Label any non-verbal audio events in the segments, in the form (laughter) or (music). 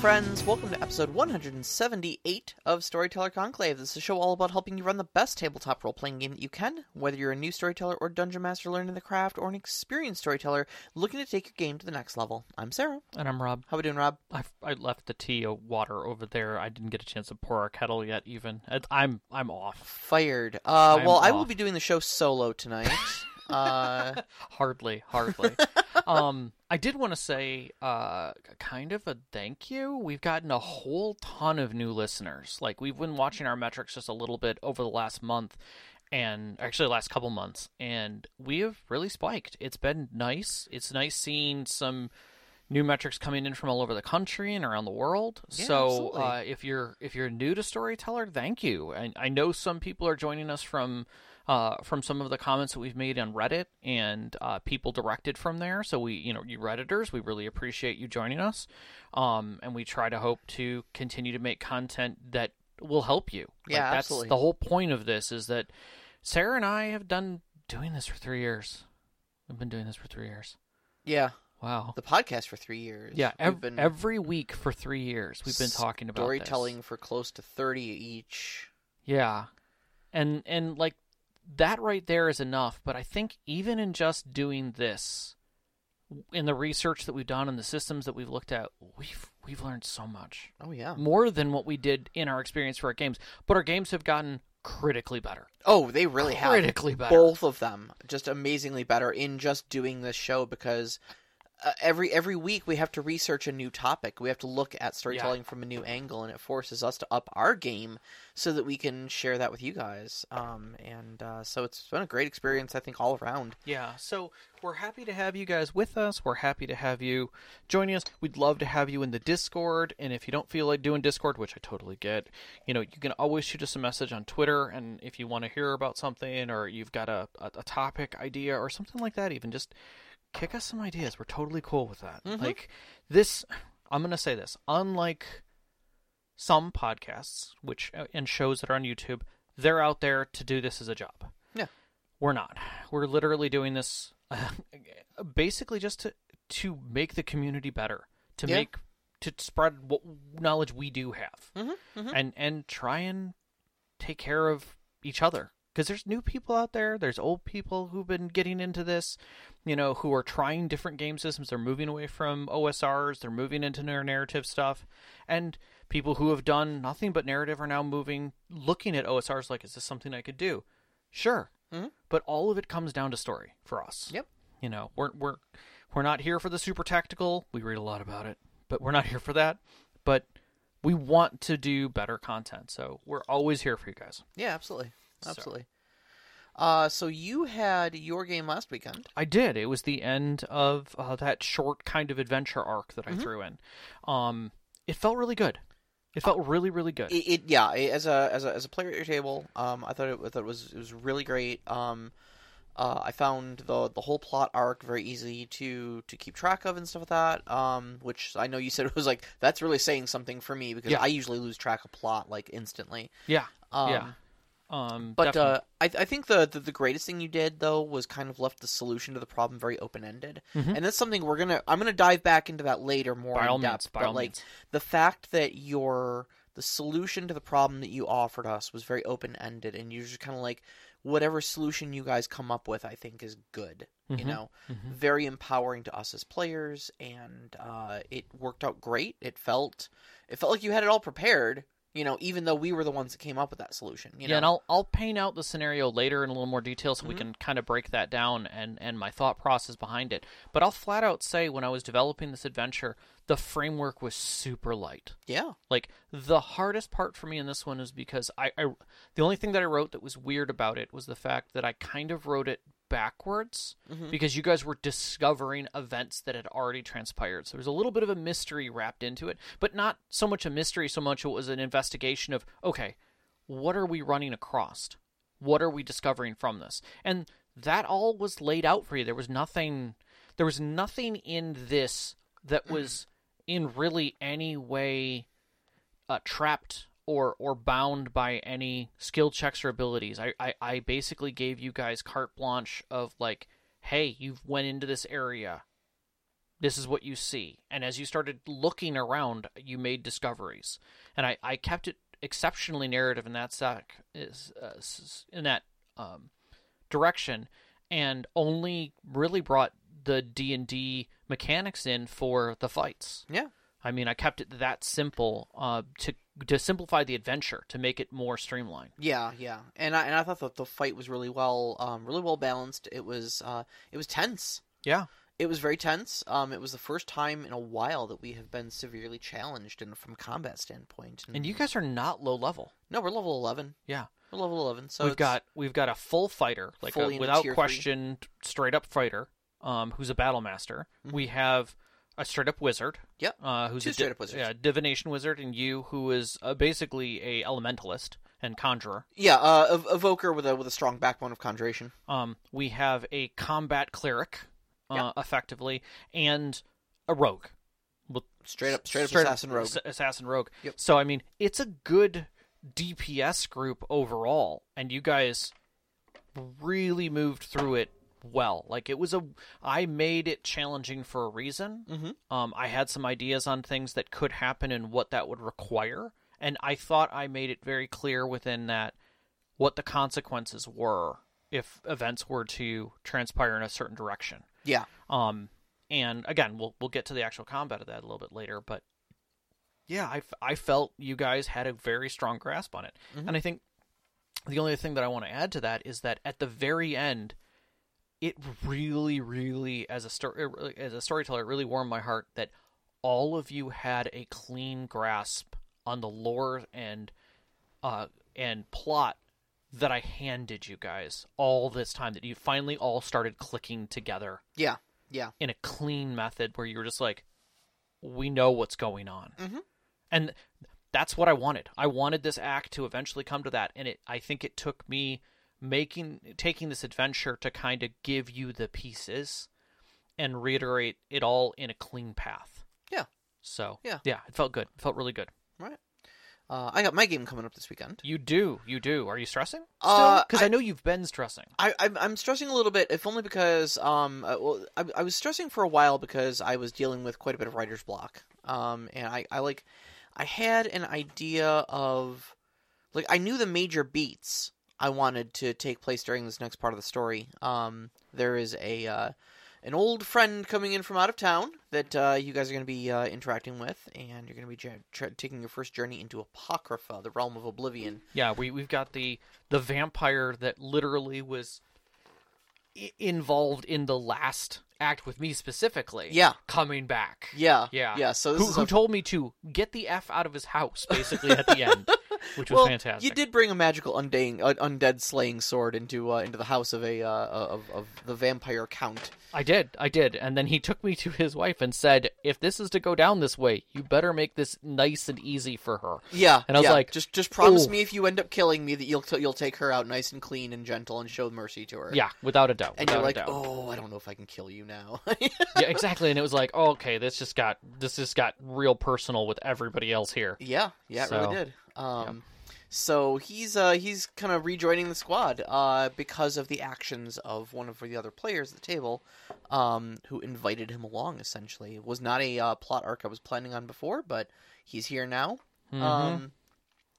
friends. Welcome to episode 178 of Storyteller Conclave. This is a show all about helping you run the best tabletop role playing game that you can, whether you're a new storyteller or dungeon master learning the craft, or an experienced storyteller looking to take your game to the next level. I'm Sarah. And I'm Rob. How we doing, Rob? I, I left the tea of water over there. I didn't get a chance to pour our kettle yet. Even I'm I'm off. Fired. Uh, I'm well, I will be doing the show solo tonight. (laughs) uh, Hardly, hardly. (laughs) um, I did want to say, uh, kind of a thank you. We've gotten a whole ton of new listeners. Like we've been watching our metrics just a little bit over the last month, and actually the last couple months, and we have really spiked. It's been nice. It's nice seeing some new metrics coming in from all over the country and around the world. Yeah, so uh, if you're if you're new to storyteller, thank you. And I know some people are joining us from uh, from some of the comments that we've made on Reddit and uh, people directed from there. So we, you know, you redditors, we really appreciate you joining us. Um, and we try to hope to continue to make content that will help you. Like, Yeah, that's absolutely. the whole point of this is that Sarah and I have done doing this for three years. We've been doing this for three years. yeah, Wow. the podcast for three years. Yeah, ev- been every week for three years we've been talking about this. storytelling for close to 30 each. Yeah. And and like that right there is enough, but I think even in just doing this in the research that we've done and the systems that we've looked at, we've we've learned so much. Oh, yeah. More than what we did in our experience for our games. But our games have gotten critically better. Oh, they really have. critically better. both of them just amazingly better in just doing this show because uh, every every week we have to research a new topic we have to look at storytelling from a new angle and it forces us to up our game so that we can share that with you guys um, and uh, so it's been a great experience i think all around Yeah, so we're happy to have you guys with us. We're happy to have you joining us. We'd love to have you in the Discord. And if you don't feel like doing Discord, which I totally get, you know, you can always shoot us a message on Twitter. And if you want to hear about something or you've got a, a, a topic idea or something like that, even just kick us some ideas. We're totally cool with that. Like this, I'm going to say this unlike some podcasts, which uh, and shows that are on YouTube, they're out there to do this as a job. Yeah. We're not. We're literally doing this uh, (laughs) basically just to to make the community better, to Yeah. make to spread what knowledge we do have, Mhm, and and try and take care of each other. Because there's new people out there, there's old people who've been getting into this, you know, who are trying different game systems. They're moving away from OSRs, they're moving into their narrative stuff, and people who have done nothing but narrative are now moving, looking at OSRs like, is this something I could do? Sure, Mhm. but all of it comes down to story for us. Yep. You know, we're we're we're not here for the super tactical. We read a lot about it, but we're not here for that. But we want to do better content, so we're always here for you guys. yeah absolutely So- absolutely uh, so you had your game last weekend I did. It was the end of uh, that short kind of adventure arc that I Mm-hmm. threw in. Um, it felt really good. It felt really, really good. it, it yeah as a as a as a player at your table um i thought it, I thought it was it was really great um uh, I found the the whole plot arc very easy to to keep track of and stuff like that. Um, which I know you said (laughs) it was like that's really saying something for me because Yeah. I usually lose track of plot like instantly. yeah, Um, yeah. Um, But uh, I, I think the, the the greatest thing you did though was kind of left the solution to the problem very open ended, Mhm. and that's something we're gonna I'm gonna dive back into that later more by in depth. means, by but like means. the fact that your the solution to the problem that you offered us was very open ended, and you're just kind of like whatever solution you guys come up with, I think is good. You Mhm. know, Mhm. very empowering to us as players, and uh, it worked out great. It felt it felt like you had it all prepared. You know, even though we were the ones that came up with that solution. You yeah, know? and I'll I'll paint out the scenario later in a little more detail so we Mhm. can kind of break that down and and my thought process behind it. But I'll flat out say when I was developing this adventure, the framework was super light. yeah. Like the hardest part for me in this one is because I, I the only thing that I wrote that was weird about it was the fact that I kind of wrote it backwards Mhm. because you guys were discovering events that had already transpired. So there's a little bit of a mystery wrapped into it, but not so much a mystery so much it was an investigation of okay, what are we running across? What are we discovering from this? And that all was laid out for you. There was nothing there was nothing in this that was in really any way uh, trapped or or bound by any skill checks or abilities. I, I I basically gave you guys carte blanche of like, hey, you've went into this area. this is what you see. And as you started looking around, you made discoveries. And I, I kept it exceptionally narrative in that sec, is uh, in that um, direction, and only really brought the D and D mechanics in for the fights. Yeah. I mean, I kept it that simple uh, to to simplify the adventure to make it more streamlined. Yeah, yeah, and I and I thought that the fight was really well, um, really well balanced. It was uh, it was tense. Yeah, it was very tense. Um, it was the first time in a while that we have been severely challenged in from combat standpoint. And, and you guys are not low level. No, we're level eleven. Yeah, we're level eleven. So we've got we've got a full fighter, like a, without question, three. straight up fighter, um, who's a battle master. Mm-hmm. We have a straight up wizard. Yep. Uh, who's Two a straight up wizards. Yeah, divination wizard, and you, who is uh, basically a elementalist and conjurer. Yeah, uh, evoker with a with a strong backbone of conjuration. Um, we have a combat cleric, uh, yep. effectively, and a rogue. straight up, straight up straight assassin rogue. Assassin rogue. Yep. So I mean, it's a good DPS group overall, and you guys really moved through it well. Like it was a, I made it challenging for a reason. Mm-hmm. Um, I had some ideas on things that could happen and what that would require, and I thought I made it very clear within that what the consequences were if events were to transpire in a certain direction. Yeah. Um, and again, we'll we'll get to the actual combat of that a little bit later, but yeah, I, I felt you guys had a very strong grasp on it, mm-hmm. and I think the only thing that I want to add to that is that at the very end it really, really, as a story, as a storyteller, it really warmed my heart that all of you had a clean grasp on the lore and uh, and plot that I handed you guys all this time. That you finally all started clicking together. Yeah, yeah. In a clean method where you were just like, we know what's going on, mm-hmm. and that's what I wanted. I wanted this act to eventually come to that, and it. I think it took me making taking this adventure to kind of give you the pieces and reiterate it all in a clean path. Yeah. So yeah, yeah, it felt good. It felt really good. Right. Uh, I got my game coming up this weekend. You do, you do. Are you stressing? Because uh, I, I, know you've been stressing. I, I'm, I'm stressing a little bit, if only because um, uh, well, I, I was stressing for a while because I was dealing with quite a bit of writer's block. Um, and I, I like, I had an idea of, like, I knew the major beats, I wanted to take place during this next part of the story. Um, there is a uh, an old friend coming in from out of town that uh, you guys are going to be uh, interacting with, and you're going to be tra- taking your first journey into Apocrypha, the realm of oblivion. Yeah, we we've got the the vampire that literally was I- involved in the last act with me specifically. Yeah, coming back. Yeah, yeah, yeah. So who, who a... told me to get the f out of his house, basically at the (laughs) end. which was well, fantastic. You did bring a magical undying, uh, undead slaying sword into uh, into the house of a uh, of, of the vampire count. I did, I did, and then he took me to his wife and said, "If this is to go down this way, you better make this nice and easy for her." Yeah, and I was yeah. like, "Just just promise Ooh. me if you end up killing me that you'll t- you'll take her out nice and clean and gentle and show mercy to her." Yeah, without a doubt. And you're like, "Oh, I don't know if I can kill you now." (laughs) yeah, exactly. And it was like, oh, "Okay, this just got this just got real personal with everybody else here." Yeah, yeah, it really did. Um, so he's uh, he's kind of rejoining the squad uh, because of the actions of one of the other players at the table, um, who invited him along. Essentially, it was not a uh, plot arc I was planning on before, but he's here now. Mm-hmm. Um,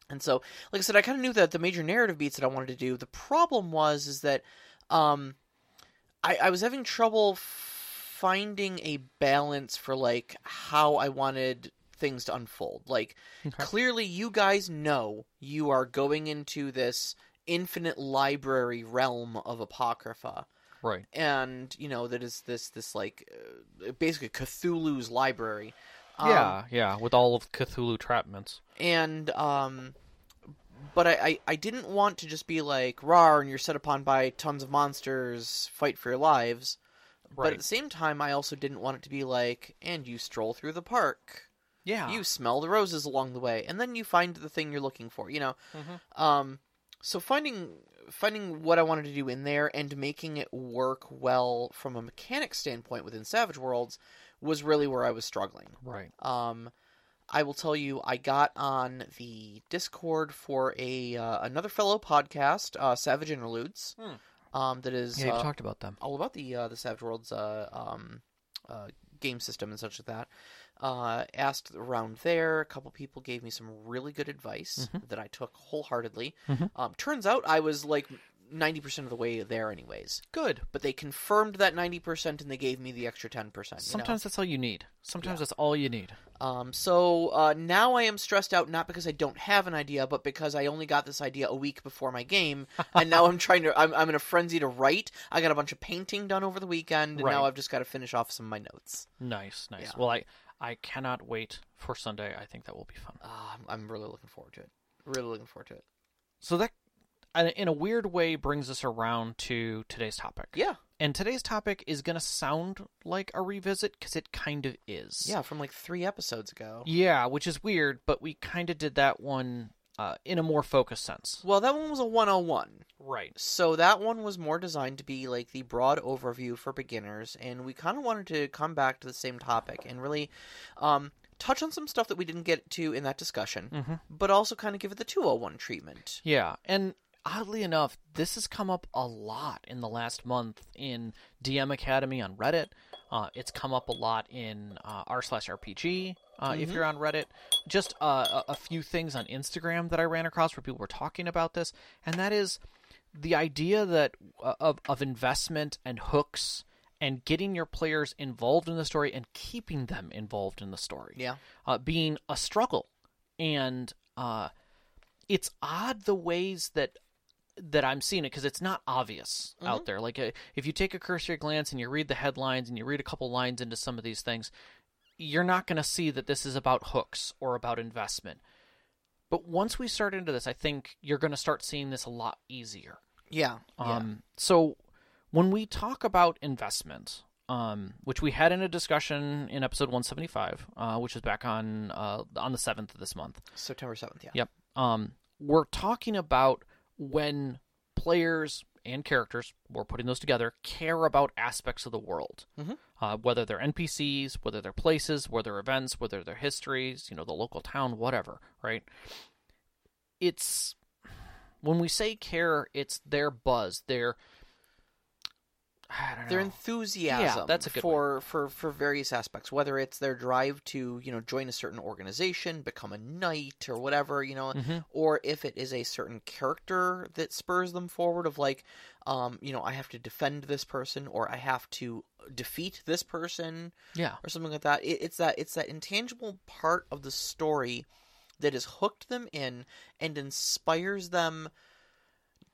and so, like I said, I kind of knew that the major narrative beats that I wanted to do. The problem was is that um, I, I was having trouble finding a balance for like how I wanted things to unfold. Like okay. clearly you guys know you are going into this infinite library realm of apocrypha. Right. And, you know, that is this this like uh, basically Cthulhu's library. Um, yeah, yeah, with all of Cthulhu trapments. And um but I, I, I, didn't want to just be like rar and you're set upon by tons of monsters, fight for your lives. Right. But at the same time I also didn't want it to be like, and you stroll through the park yeah. You smell the roses along the way, and then you find the thing you're looking for. You know, mm-hmm. um, so finding finding what I wanted to do in there and making it work well from a mechanic standpoint within Savage Worlds was really where I was struggling. Right. Um, I will tell you, I got on the Discord for a uh, another fellow podcast, uh, Savage Interludes. Hmm. Um, that is yeah, you uh, talked about them all about the uh, the Savage Worlds uh, um, uh, game system and such like that. Uh, asked around there. A couple people gave me some really good advice Mm-hmm. that I took wholeheartedly. Um, turns out I was like ninety percent of the way there, anyways. Good. But they confirmed that ninety percent, and they gave me the extra ten percent. Sometimes that's all you need. Sometimes that's all you need. Um, so uh, now I am stressed out not because I don't have an idea, but because I only got this idea a week before my game, and now I'm (laughs) trying to. I'm, I'm in a frenzy to write. I got a bunch of painting done over the weekend, and now I've just got to finish off some of my notes. Nice, nice. Yeah. Well, I I cannot wait for Sunday. I think that will be fun. Uh, I'm, I'm really looking forward to it. Really looking forward to it. So that, in a weird way, brings us around to today's topic. Yeah, And today's topic is going to sound like a revisit because it kind of is. yeah. From like three episodes ago. Yeah, which is weird, but we kind of did that one uh, in a more focused sense. Well, that one was a 101. Right. So that one was more designed to be like the broad overview for beginners, and we kind of wanted to come back to the same topic and really um, touch on some stuff that we didn't get to in that discussion, Mhm. but also kind of give it the 201 treatment. Yeah, and oddly enough, this has come up a lot in the last month in DM Academy on Reddit. Uh, it's come up a lot in uh, r slash RPG uh, if you're on Reddit. Just uh, a, a few things on Instagram that I ran across where people were talking about this, and that is the idea that uh, of of investment and hooks and getting your players involved in the story and keeping them involved in the story Yeah. uh, being a struggle, and uh, it's odd the ways that that I'm seeing it because it's not obvious out there. Like uh, if you take a cursory glance and you read the headlines and you read a couple lines into some of these things, you're not going to see that this is about hooks or about investment. But once we start into this, I think you're going to start seeing this a lot easier. Yeah. yeah. Um, so when we talk about investment, um, which we had in a discussion in episode 175, uh, which is back on uh, on the seventh of this month. September 7th, yeah. Yep. Um, we're talking about when players and characters, we're putting those together, care about aspects of the world. Mhm. Uh, whether they're NPCs, whether they're places, whether they're events, whether they're histories, you know, the local town, whatever, right? It's when we say care, it's their buzz, their Know. Their enthusiasm that's a good for, for, for various aspects, whether it's their drive to, you know, join a certain organization, become a knight or whatever, you know, Mhm. or if it is a certain character that spurs them forward of like, um, you know, I have to defend this person or I have to defeat this person yeah, or something like that. It, it's that it's that intangible part of the story that has hooked them in and inspires them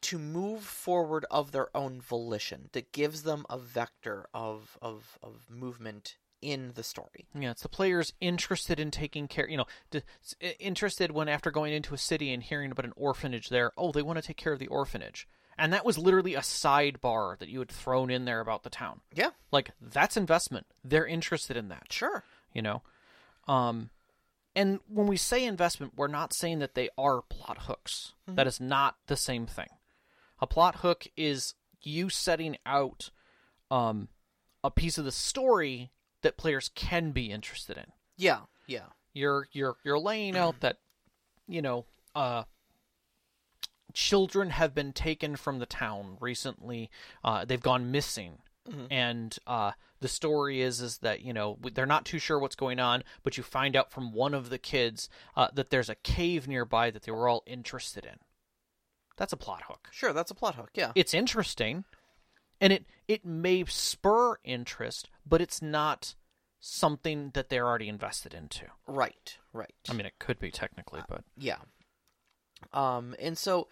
to move forward of their own volition. That gives them a vector of of of movement in the story. Yeah, it's the players interested in taking care. You know, d- interested when after going into a city and hearing about an orphanage there. Oh, they want to take care of the orphanage, and that was literally a sidebar that you had thrown in there about the town. Yeah, Like that's investment. They're interested in that. sure. You know, um, and when we say investment, we're not saying that they are plot hooks. That is not the same thing. A plot hook is you setting out um, a piece of the story that players can be interested in. Yeah, yeah. You're you're you're laying out that you know uh, children have been taken from the town recently. Uh, they've gone missing, and uh, the story is is that you know they're not too sure what's going on, but you find out from one of the kids uh, that there's a cave nearby that they were all interested in. That's a plot hook. Sure, that's a plot hook. Yeah. It's interesting, and it it may spur interest, but it's not something that they're already invested into. Right, right. I mean, it could be technically, but Yeah. Um, and so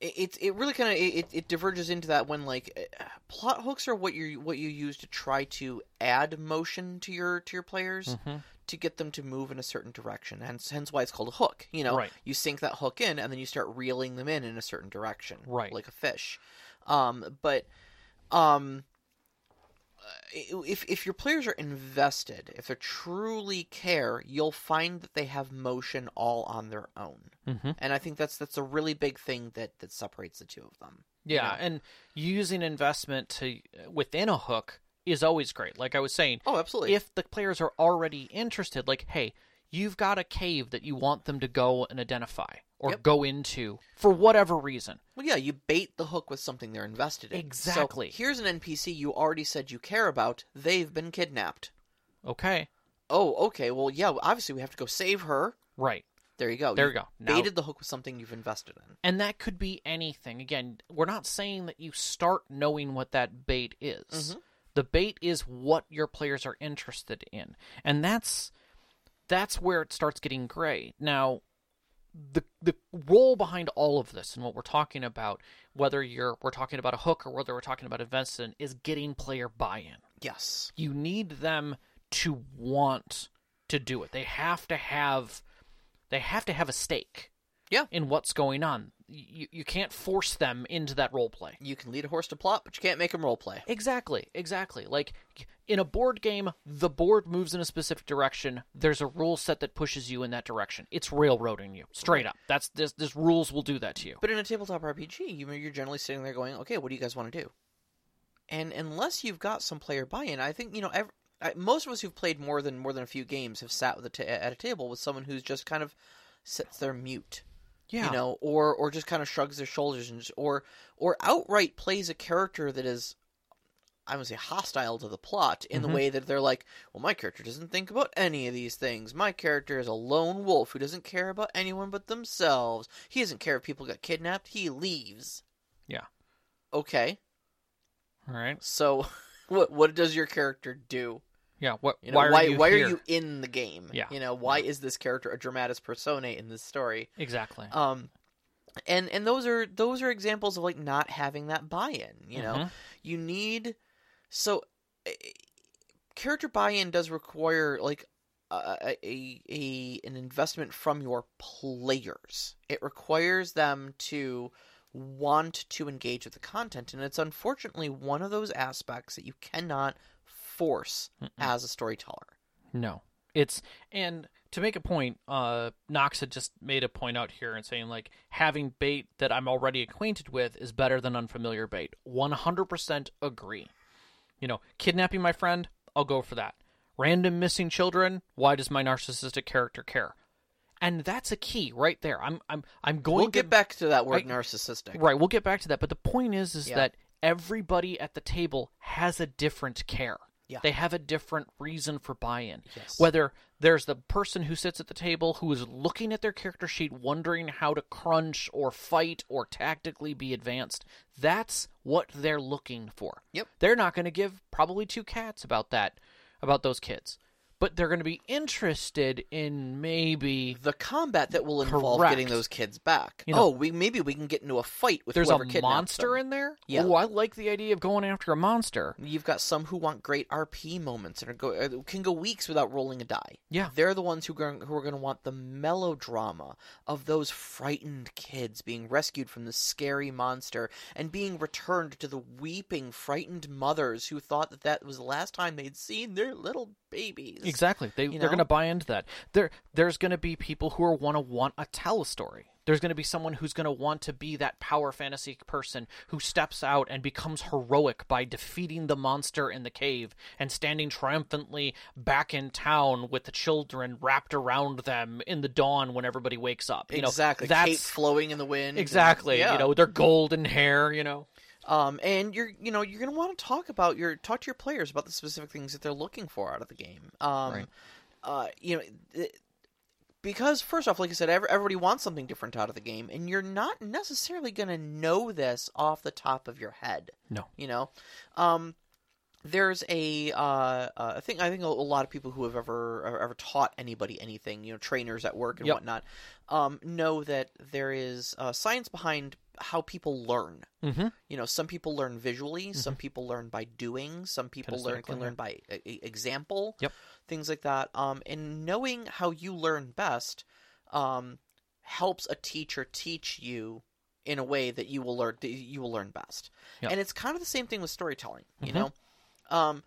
it it, it really kind of it, it diverges into that when like uh, plot hooks are what you what you use to try to add motion to your to your players Mm-hmm. To get them to move in a certain direction. Hence, hence why it's called a hook. You know, Right. you sink that hook in and then you start reeling them in in a certain direction, Right. Like a fish. Um, but um. If if your players are invested, if they truly care, you'll find that they have motion all on their own mm-hmm. and I think that's that's a really big thing that that separates the two of them. yeah, know? and using investment to within a hook is always great. Like I was saying, Oh, absolutely. if the players are already interested, like, hey, you've got a cave that you want them to go and identify or Yep. go into for whatever reason. well, yeah, you bait the hook with something they're invested in. Exactly. So here's an NPC you already said you care about. They've been kidnapped. Okay. Oh, okay. Well, yeah. Obviously, we have to go save her. Right. There you go. There you go. Now, Baited the hook with something you've invested in. and that could be anything. Again, we're not saying that you start knowing what that bait is. Mhm. The bait is what your players are interested in. And that's that's where it starts getting gray. Now, the the role behind all of this and what we're talking about, whether you're we're talking about a hook or whether we're talking about investment, is getting player buy-in. Yes. You need them to want to do it. They have to have they have to have a stake. Yeah. In what's going on. You you can't force them into that role play. You can lead a horse to plot, but you can't make him role play. Exactly, exactly. Like in a board game, the board moves in a specific direction. There's a rule set that pushes you in that direction. It's railroading you straight up. That's this. This rules will do that to you. But in a tabletop RPG, you, you're generally sitting there going, "Okay, what do you guys want to do?" And unless you've got some player buy-in, I think you know ev I, most of us who've played more than more than a few games have sat with a ta- at a table with someone who's just kind of sits there mute, Yeah, you know, or or just kind of shrugs their shoulders and just, or or outright plays a character that is. I would say hostile to the plot in Mhm. the way that they're like, well, my character doesn't think about any of these things. My character is a lone wolf who doesn't care about anyone but themselves. He doesn't care if people get kidnapped. He leaves. Yeah. Okay. All right. So, (laughs) what what does your character do? Yeah. What? You know, why why are you why here? are you in the game? Yeah. You know, why is this character a dramatis personae in this story? Exactly. Um, and and those are those are examples of like not having that buy-in. You know, Mhm. you need so eh, character buy-in does require like a, a a an investment from your players. It requires them to want to engage with the content, and it's unfortunately one of those aspects that you cannot force Mm-mm. as a storyteller. No. It's and to make a point, uh Knox had just made a point out here and saying like having bait that I'm already acquainted with is better than unfamiliar bait. 100% agree. You know, kidnapping my friend, I'll go for that. Random missing children, why does my narcissistic character care? And that's a key right there. I'm I'm I'm going We'll to get back to that word I- narcissistic. Right, we'll get back to that. But the point is, is Yeah. that everybody at the table has a different care. Yeah. They have a different reason for buy-in. Yes. Whether there's the person who sits at the table who is looking at their character sheet, wondering how to crunch or fight or tactically be advanced, that's what they're looking for. Yep. They're not going to give probably two cats about that, about those kids. But they're going to be interested in maybe the combat that will involve Correct. getting those kids back. You know- oh, we maybe we can get into a fight with there's a monster them. in there. Yeah. Oh, I like the idea of going after a monster. You've got some who want great RP moments and are go, uh, can go weeks without rolling a die. Yeah. They're the ones who, who are going to want the melodrama of those frightened kids being rescued from the scary monster and being returned to the weeping, frightened mothers who thought that that was the last time they'd seen their little babies. Exactly. They You they're going to buy into that. There there's going to be people who are want to want to tell a story. There's going to be someone who's going to want to be that power fantasy person who steps out and becomes heroic by defeating the monster in the cave and standing triumphantly back in town with the children wrapped around them in the dawn when everybody wakes up. You know, exactly. that's Cape flowing in the wind. and- exactly. yeah. You know, their golden hair. You know, Um, and you're, you know, you're going to want to talk about your talk to your players about the specific things that they're looking for out of the game. Um, Right. uh, you know, th- because first off, like I said, every, everybody wants something different out of the game, and you're not necessarily going to know this off the top of your head. No. you know, um, there's a uh, uh, thing. I think a, a lot of people who have ever ever taught anybody anything, you know, trainers at work and Yep. whatnot, um, know that there is uh, science behind how people learn mm-hmm. you know some people learn visually some people learn by doing some people learn can learn by e- example Yep. things like that um and knowing how you learn best um helps a teacher teach you in a way that you will learn that you will learn best Yep. and it's kind of the same thing with storytelling you Mhm. know um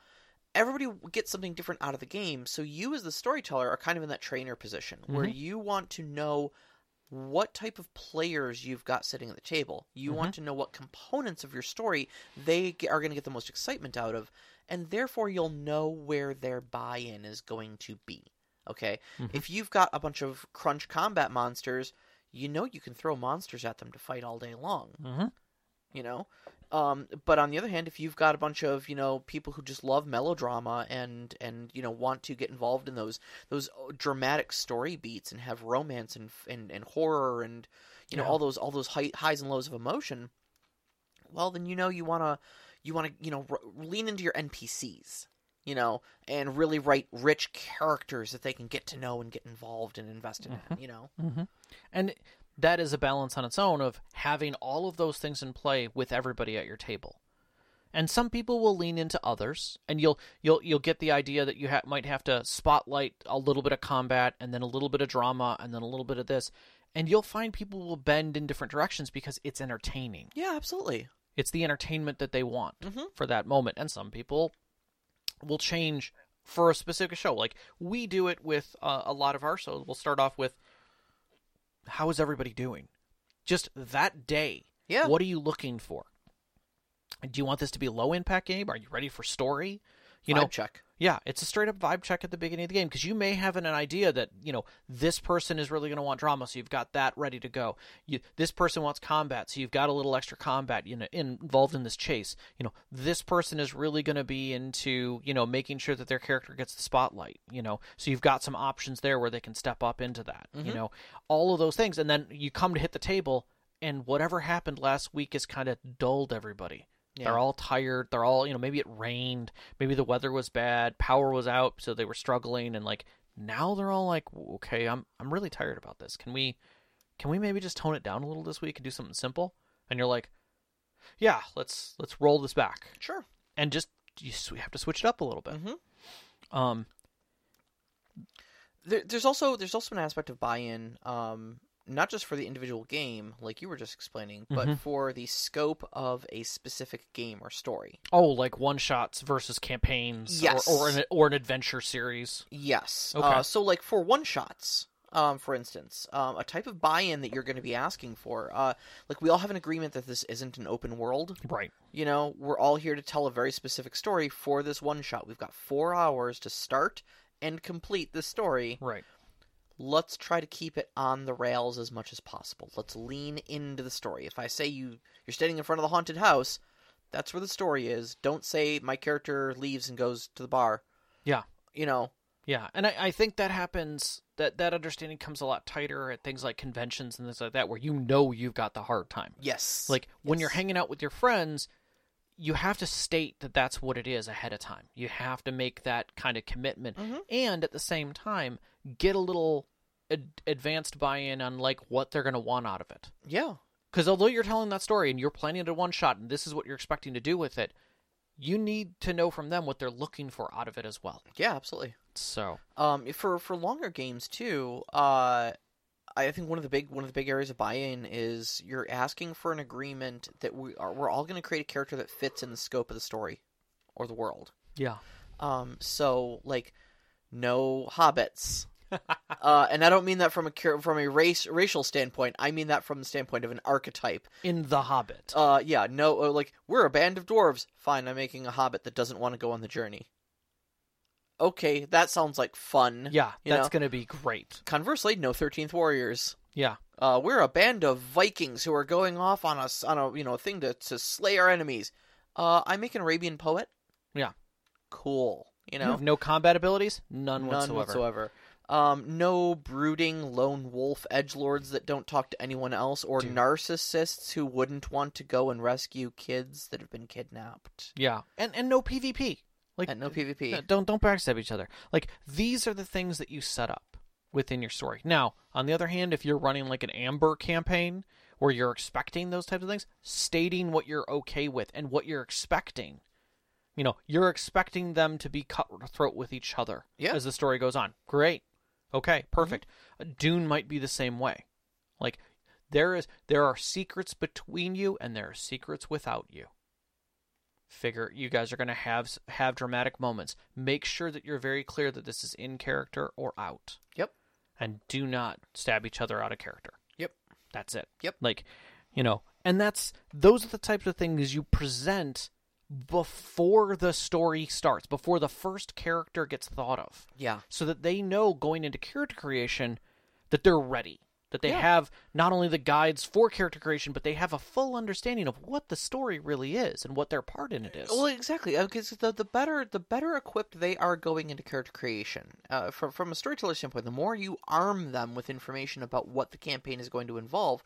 everybody gets something different out of the game so you as the storyteller are kind of in that trainer position where Mhm. you want to know what type of players you've got sitting at the table. You want to know what components of your story they are going to get the most excitement out of, and therefore you'll know where their buy in is going to be. Okay? Mhm. If you've got a bunch of crunch combat monsters, you know you can throw monsters at them to fight all day long. Mm-hmm. You know? Um, but on the other hand, if you've got a bunch of you know people who just love melodrama and and you know want to get involved in those those dramatic story beats and have romance and and, and horror and you know Yeah. all those all those high, highs and lows of emotion, well then you know you want to you want to you know r- lean into your NPCs. You know, and really write rich characters that they can get to know and get involved and invest in. You know, Mm-hmm. And that is a balance on its own of having all of those things in play with everybody at your table. And some people will lean into others, and you'll you'll you'll get the idea that you ha- might have to spotlight a little bit of combat, and then a little bit of drama, and then a little bit of this, and you'll find people will bend in different directions because it's entertaining. yeah, absolutely. It's the entertainment that they want Mhm. for that moment, and some people will change for a specific show. Like we do it with uh, a lot of our shows. We'll start off with, "How is everybody doing?" Just that day. Yeah. What are you looking for? Do you want this to be a low impact game? Are you ready for story? You know, Vibe check. yeah, it's a straight up vibe check at the beginning of the game because you may have an, an idea that you know this person is really going to want drama, so you've got that ready to go. You, this person wants combat, so you've got a little extra combat you know, involved in this chase. You know, this person is really going to be into you know making sure that their character gets the spotlight. You know, so you've got some options there where they can step up into that. You mm-hmm. know, all of those things, and then you come to hit the table, and whatever happened last week has kind of dulled everybody. Yeah. They're all tired. They're all, you know, maybe it rained, maybe the weather was bad, power was out, so they were struggling and like now they're all like, "Okay, I'm I'm really tired about this. Can we can we maybe just tone it down a little this week and do something simple?" And you're like, "Yeah, let's let's roll this back." Sure. And just you we have to switch it up a little bit. Mhm. Um there, there's also there's also an aspect of buy-in, um, not just for the individual game, like you were just explaining, but Mhm. for the scope of a specific game or story. oh, like one shots versus campaigns Yes. or or an, or an adventure series. Yes. Okay. Uh, so, like for one shots, um, for instance, um, a type of buy-in that you're going to be asking for, uh, like we all have an agreement that this isn't an open world. Right. You know, we're all here to tell a very specific story for this one shot. We've got four hours to start and complete the story. Right. Let's try to keep it on the rails as much as possible. Let's lean into the story. If I say you you're standing in front of the haunted house, that's where the story is. Don't say my character leaves and goes to the bar. Yeah. You know. Yeah, and I, I think that happens. That that understanding comes a lot tighter at things like conventions and things like that, where you know you've got the hard time. Yes. Like when you're hanging out with your friends, you have to state that that's what it is ahead of time. You have to make that kind of commitment, Mhm. and at the same time, get a little ad- advanced buy-in on like what they're going to want out of it. Yeah. Because although you're telling that story and you're planning it a one shot, and this is what you're expecting to do with it, you need to know from them what they're looking for out of it as well. Yeah, absolutely. So Um, for for longer games too, uh, I think one of the big one of the big areas of buy-in is you're asking for an agreement that we are we're all going to create a character that fits in the scope of the story or the world. yeah, Um, so like no hobbits. (laughs) uh, and I don't mean that from a from a race racial standpoint. I mean that from the standpoint of an archetype. in The Hobbit. Uh, yeah, no, uh, like we're a band of dwarves. Fine, I'm making a hobbit that doesn't want to go on the journey. Okay, that sounds like fun. Yeah, you that's know? going to be great. Conversely, no Thirteenth Warriors. Yeah, Uh, we're a band of Vikings who are going off on us on a you know thing to to slay our enemies. Uh, I make an Arabian poet. Yeah. Cool. You you know, have no combat abilities, none, None whatsoever. whatsoever. Um, no brooding lone wolf edge lords that don't talk to anyone else, or Dude. narcissists who wouldn't want to go and rescue kids that have been kidnapped. Yeah, and and no PvP. Like And no PvP. uh, don't don't backstab each other. Like these are the things that you set up within your story. Now, on the other hand, if you're running like an Amber campaign where you're expecting those types of things, stating what you're okay with and what you're expecting. You know, you're expecting them to be cutthroat with each other Yeah. as the story goes on. Great. Okay, perfect. Uh, Dune might be the same way. Like there is there are secrets between you and there are secrets without you. Figure you guys are going to have have dramatic moments. Make sure that you're very clear that this is in character or out. Yep. And do not stab each other out of character. Yep. That's it. Yep. Like, you know, and that's those are the types of things you present before the story starts, before the first character gets thought of Yeah. so that they know going into character creation that they're ready. That they Yeah. have not only the guides for character creation, but they have a full understanding of what the story really is and what their part in it is. Well, exactly, because the the better the better equipped they are going into character creation. Uh, from from a storyteller standpoint, the more you arm them with information about what the campaign is going to involve,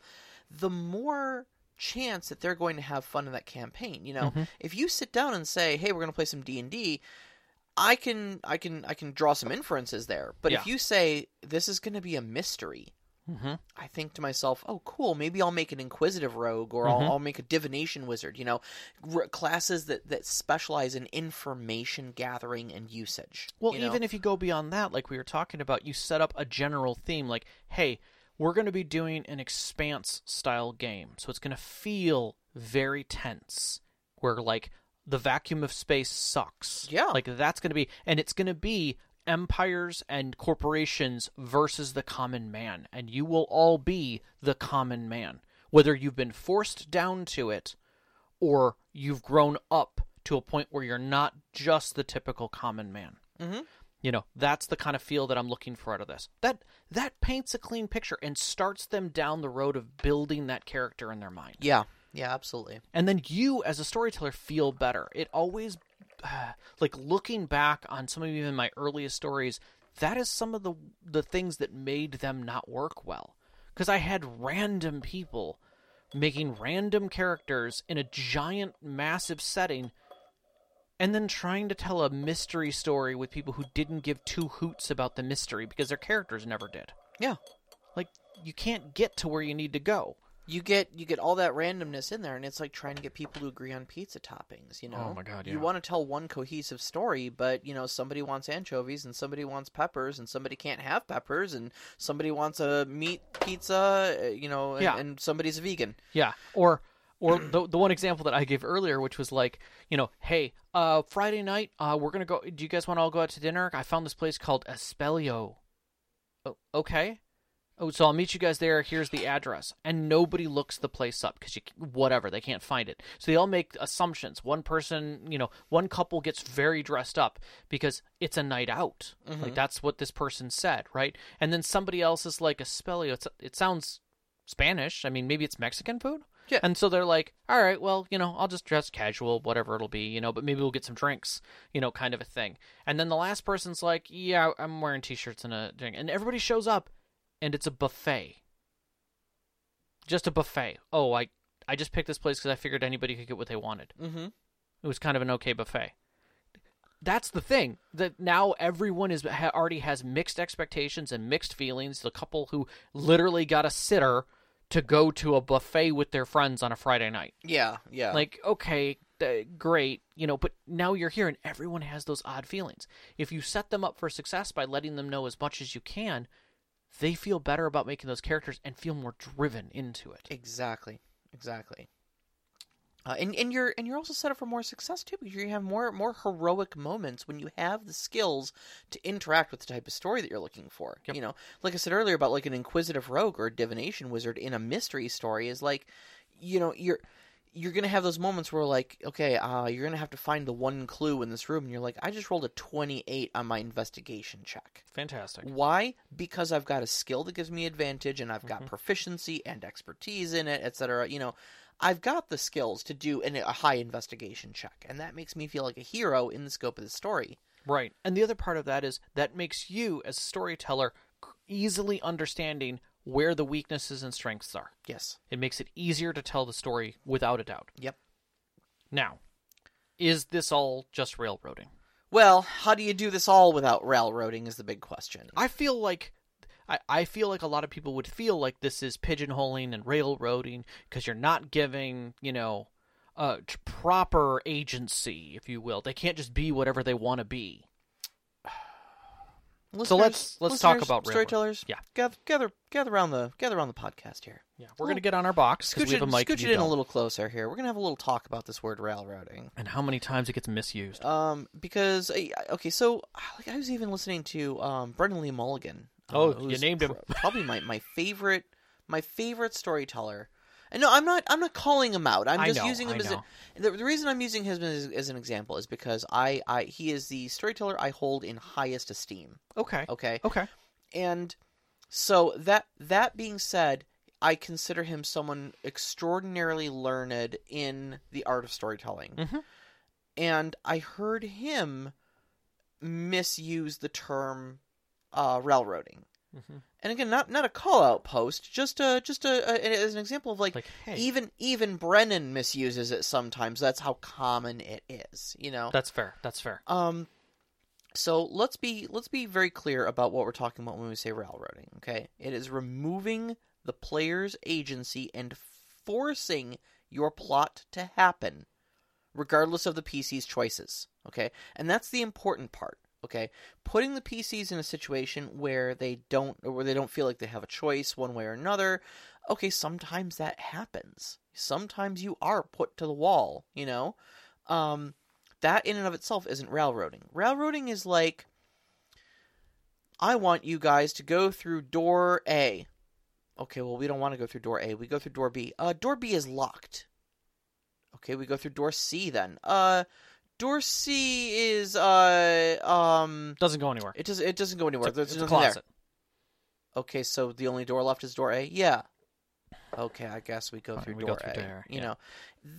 the more chance that they're going to have fun in that campaign. You know, Mm-hmm. if you sit down and say, "Hey, we're going to play some D and D," I can I can I can draw some inferences there. But if you say this is going to be a mystery, mm-hmm. I think to myself, oh, cool. Maybe I'll make an inquisitive rogue, or I'll, Mhm. I'll make a divination wizard. You know, R- classes that that specialize in information gathering and usage. Well, you know? even if you go beyond that, like we were talking about, you set up a general theme like, hey, we're going to be doing an expanse style game. So it's going to feel very tense, where like the vacuum of space sucks. Yeah. Like that's going to be, and it's going to be empires and corporations versus the common man. And you will all be the common man. Whether you've been forced down to it or you've grown up to a point where you're not just the typical common man. Mhm. You know, that's the kind of feel that I'm looking for out of this. That that paints a clean picture and starts them down the road of building that character in their mind. yeah, yeah, absolutely. And then you as a storyteller feel better. It always (sighs) like looking back on some of even my earliest stories, that is some of the the things that made them not work well. Cuz I had random people making random characters in a giant massive setting and then trying to tell a mystery story with people who didn't give two hoots about the mystery because their characters never did. Yeah, Like you can't get to where you need to go. You get you get all that randomness in there, and it's like trying to get people to agree on pizza toppings. You know, Oh my God, You want to tell one cohesive story, but you know somebody wants anchovies, and somebody wants peppers, and somebody can't have peppers, and somebody wants a meat pizza. uh, You know, and, Yeah. and somebody's a vegan. Yeah, or or the the one example that I gave earlier, which was like, you know, hey, uh, Friday night, uh, we're gonna go. Do you guys want to all go out to dinner? I found this place called Espelio. Oh, okay. Oh, so I'll meet you guys there. Here's the address, and nobody looks the place up because you whatever they can't find it. So they all make assumptions. One person, you know, one couple gets very dressed up because it's a night out. Like mm-hmm. that's what this person said, right? And then somebody else is like Espelio. It's, it sounds Spanish. I mean, maybe it's Mexican food. Yeah. And so they're like, all right, well, you know, I'll just dress casual, whatever it'll be, you know, but maybe we'll get some drinks, you know, kind of a thing. And then the last person's like, yeah, I'm wearing t-shirts and a drink. And everybody shows up and it's a buffet. Just a buffet. Oh, I I just picked this place because I figured anybody could get what they wanted. Mm-hmm. It was kind of an okay buffet. That's the thing that now everyone is ha, already has mixed expectations and mixed feelings. The couple who literally got a sitter to go to a buffet with their friends on a Friday night. Yeah, yeah. Like, okay, th- great, you know, but now you're here and everyone has those odd feelings. If you set them up for success by letting them know as much as you can, they feel better about making those characters and feel more driven into it. Exactly. Exactly. Uh, and and you're and you're also set up for more success too because you have more more heroic moments when you have the skills to interact with the type of story that you're looking for. Yep. You know, like I said earlier about like an inquisitive rogue or a divination wizard in a mystery story is like, you know, you're you're gonna have those moments where like, okay, uh, you're gonna have to find the one clue in this room, and you're like, I just rolled a 28 on my investigation check. Fantastic. Why? Because I've got a skill that gives me advantage and I've got Mm-hmm. proficiency and expertise in it, etc. You know, I've got the skills to do an, a high investigation check, and that makes me feel like a hero in the scope of the story. Right. And the other part of that is that makes you, as a storyteller, easily understanding where the weaknesses and strengths are. Yes. It makes it easier to tell the story without a doubt. Yep. Now, is this all just railroading? Well, how do you do this all without railroading is the big question. I feel like I, I feel like a lot of people would feel like this is pigeonholing and railroading because you're not giving, you know, uh, proper agency, if you will. They can't just be whatever they want to be. Listeners- let's- let's talk about storytellers. Yeah. gather gather gather around the gather around the podcast here. Yeah, we're gonna get on our box because Scooch we it, have a mic. and scooch you it in a don't. little closer here. We're gonna have a little talk about this word railroading. And how many times it gets misused? Um, because I- okay, so like I was even listening to um Brennan Lee Mulligan. uh, Oh, you named him. probably my my favorite my favorite storyteller. And no, I'm not. I'm not calling him out. I'm just know, using him I as a, the, the reason I'm using him as, as an example is because I, I he is the storyteller I hold in highest esteem. Okay. Okay, Okay. and So that that being said, I consider him someone extraordinarily learned in the art of storytelling. Mhm. And I heard him misuse the term uh, railroading. Mhm. And again, not not a call out post, just a just a, a as an example of like, Like, hey, even even Brennan misuses it sometimes. That's how common it is, you know. that's fair. That's fair. Um, so let's be let's be very clear about what we're talking about when we say railroading. Okay, it is removing the player's agency and forcing your plot to happen, regardless of the PC's choices. Okay, and that's the important part. Okay, putting the PCs in a situation where they don't or where they don't feel like they have a choice one way or another. Okay, sometimes that happens. Sometimes you are put to the wall. You know. Um, that in and of itself isn't railroading. Railroading is like, I want you guys to go through door A. Okay, well, we don't want to go through door A. We go through door B. Uh, door B is locked. Okay, we go through door C then. Uh, door C is uh um. Doesn't go anywhere. It does. It doesn't go anywhere. It's a, There's it's a nothing there. closet. Okay, so the only door left is door A. Yeah. Okay, I guess we go Fine, through we go door through A. You yeah. know,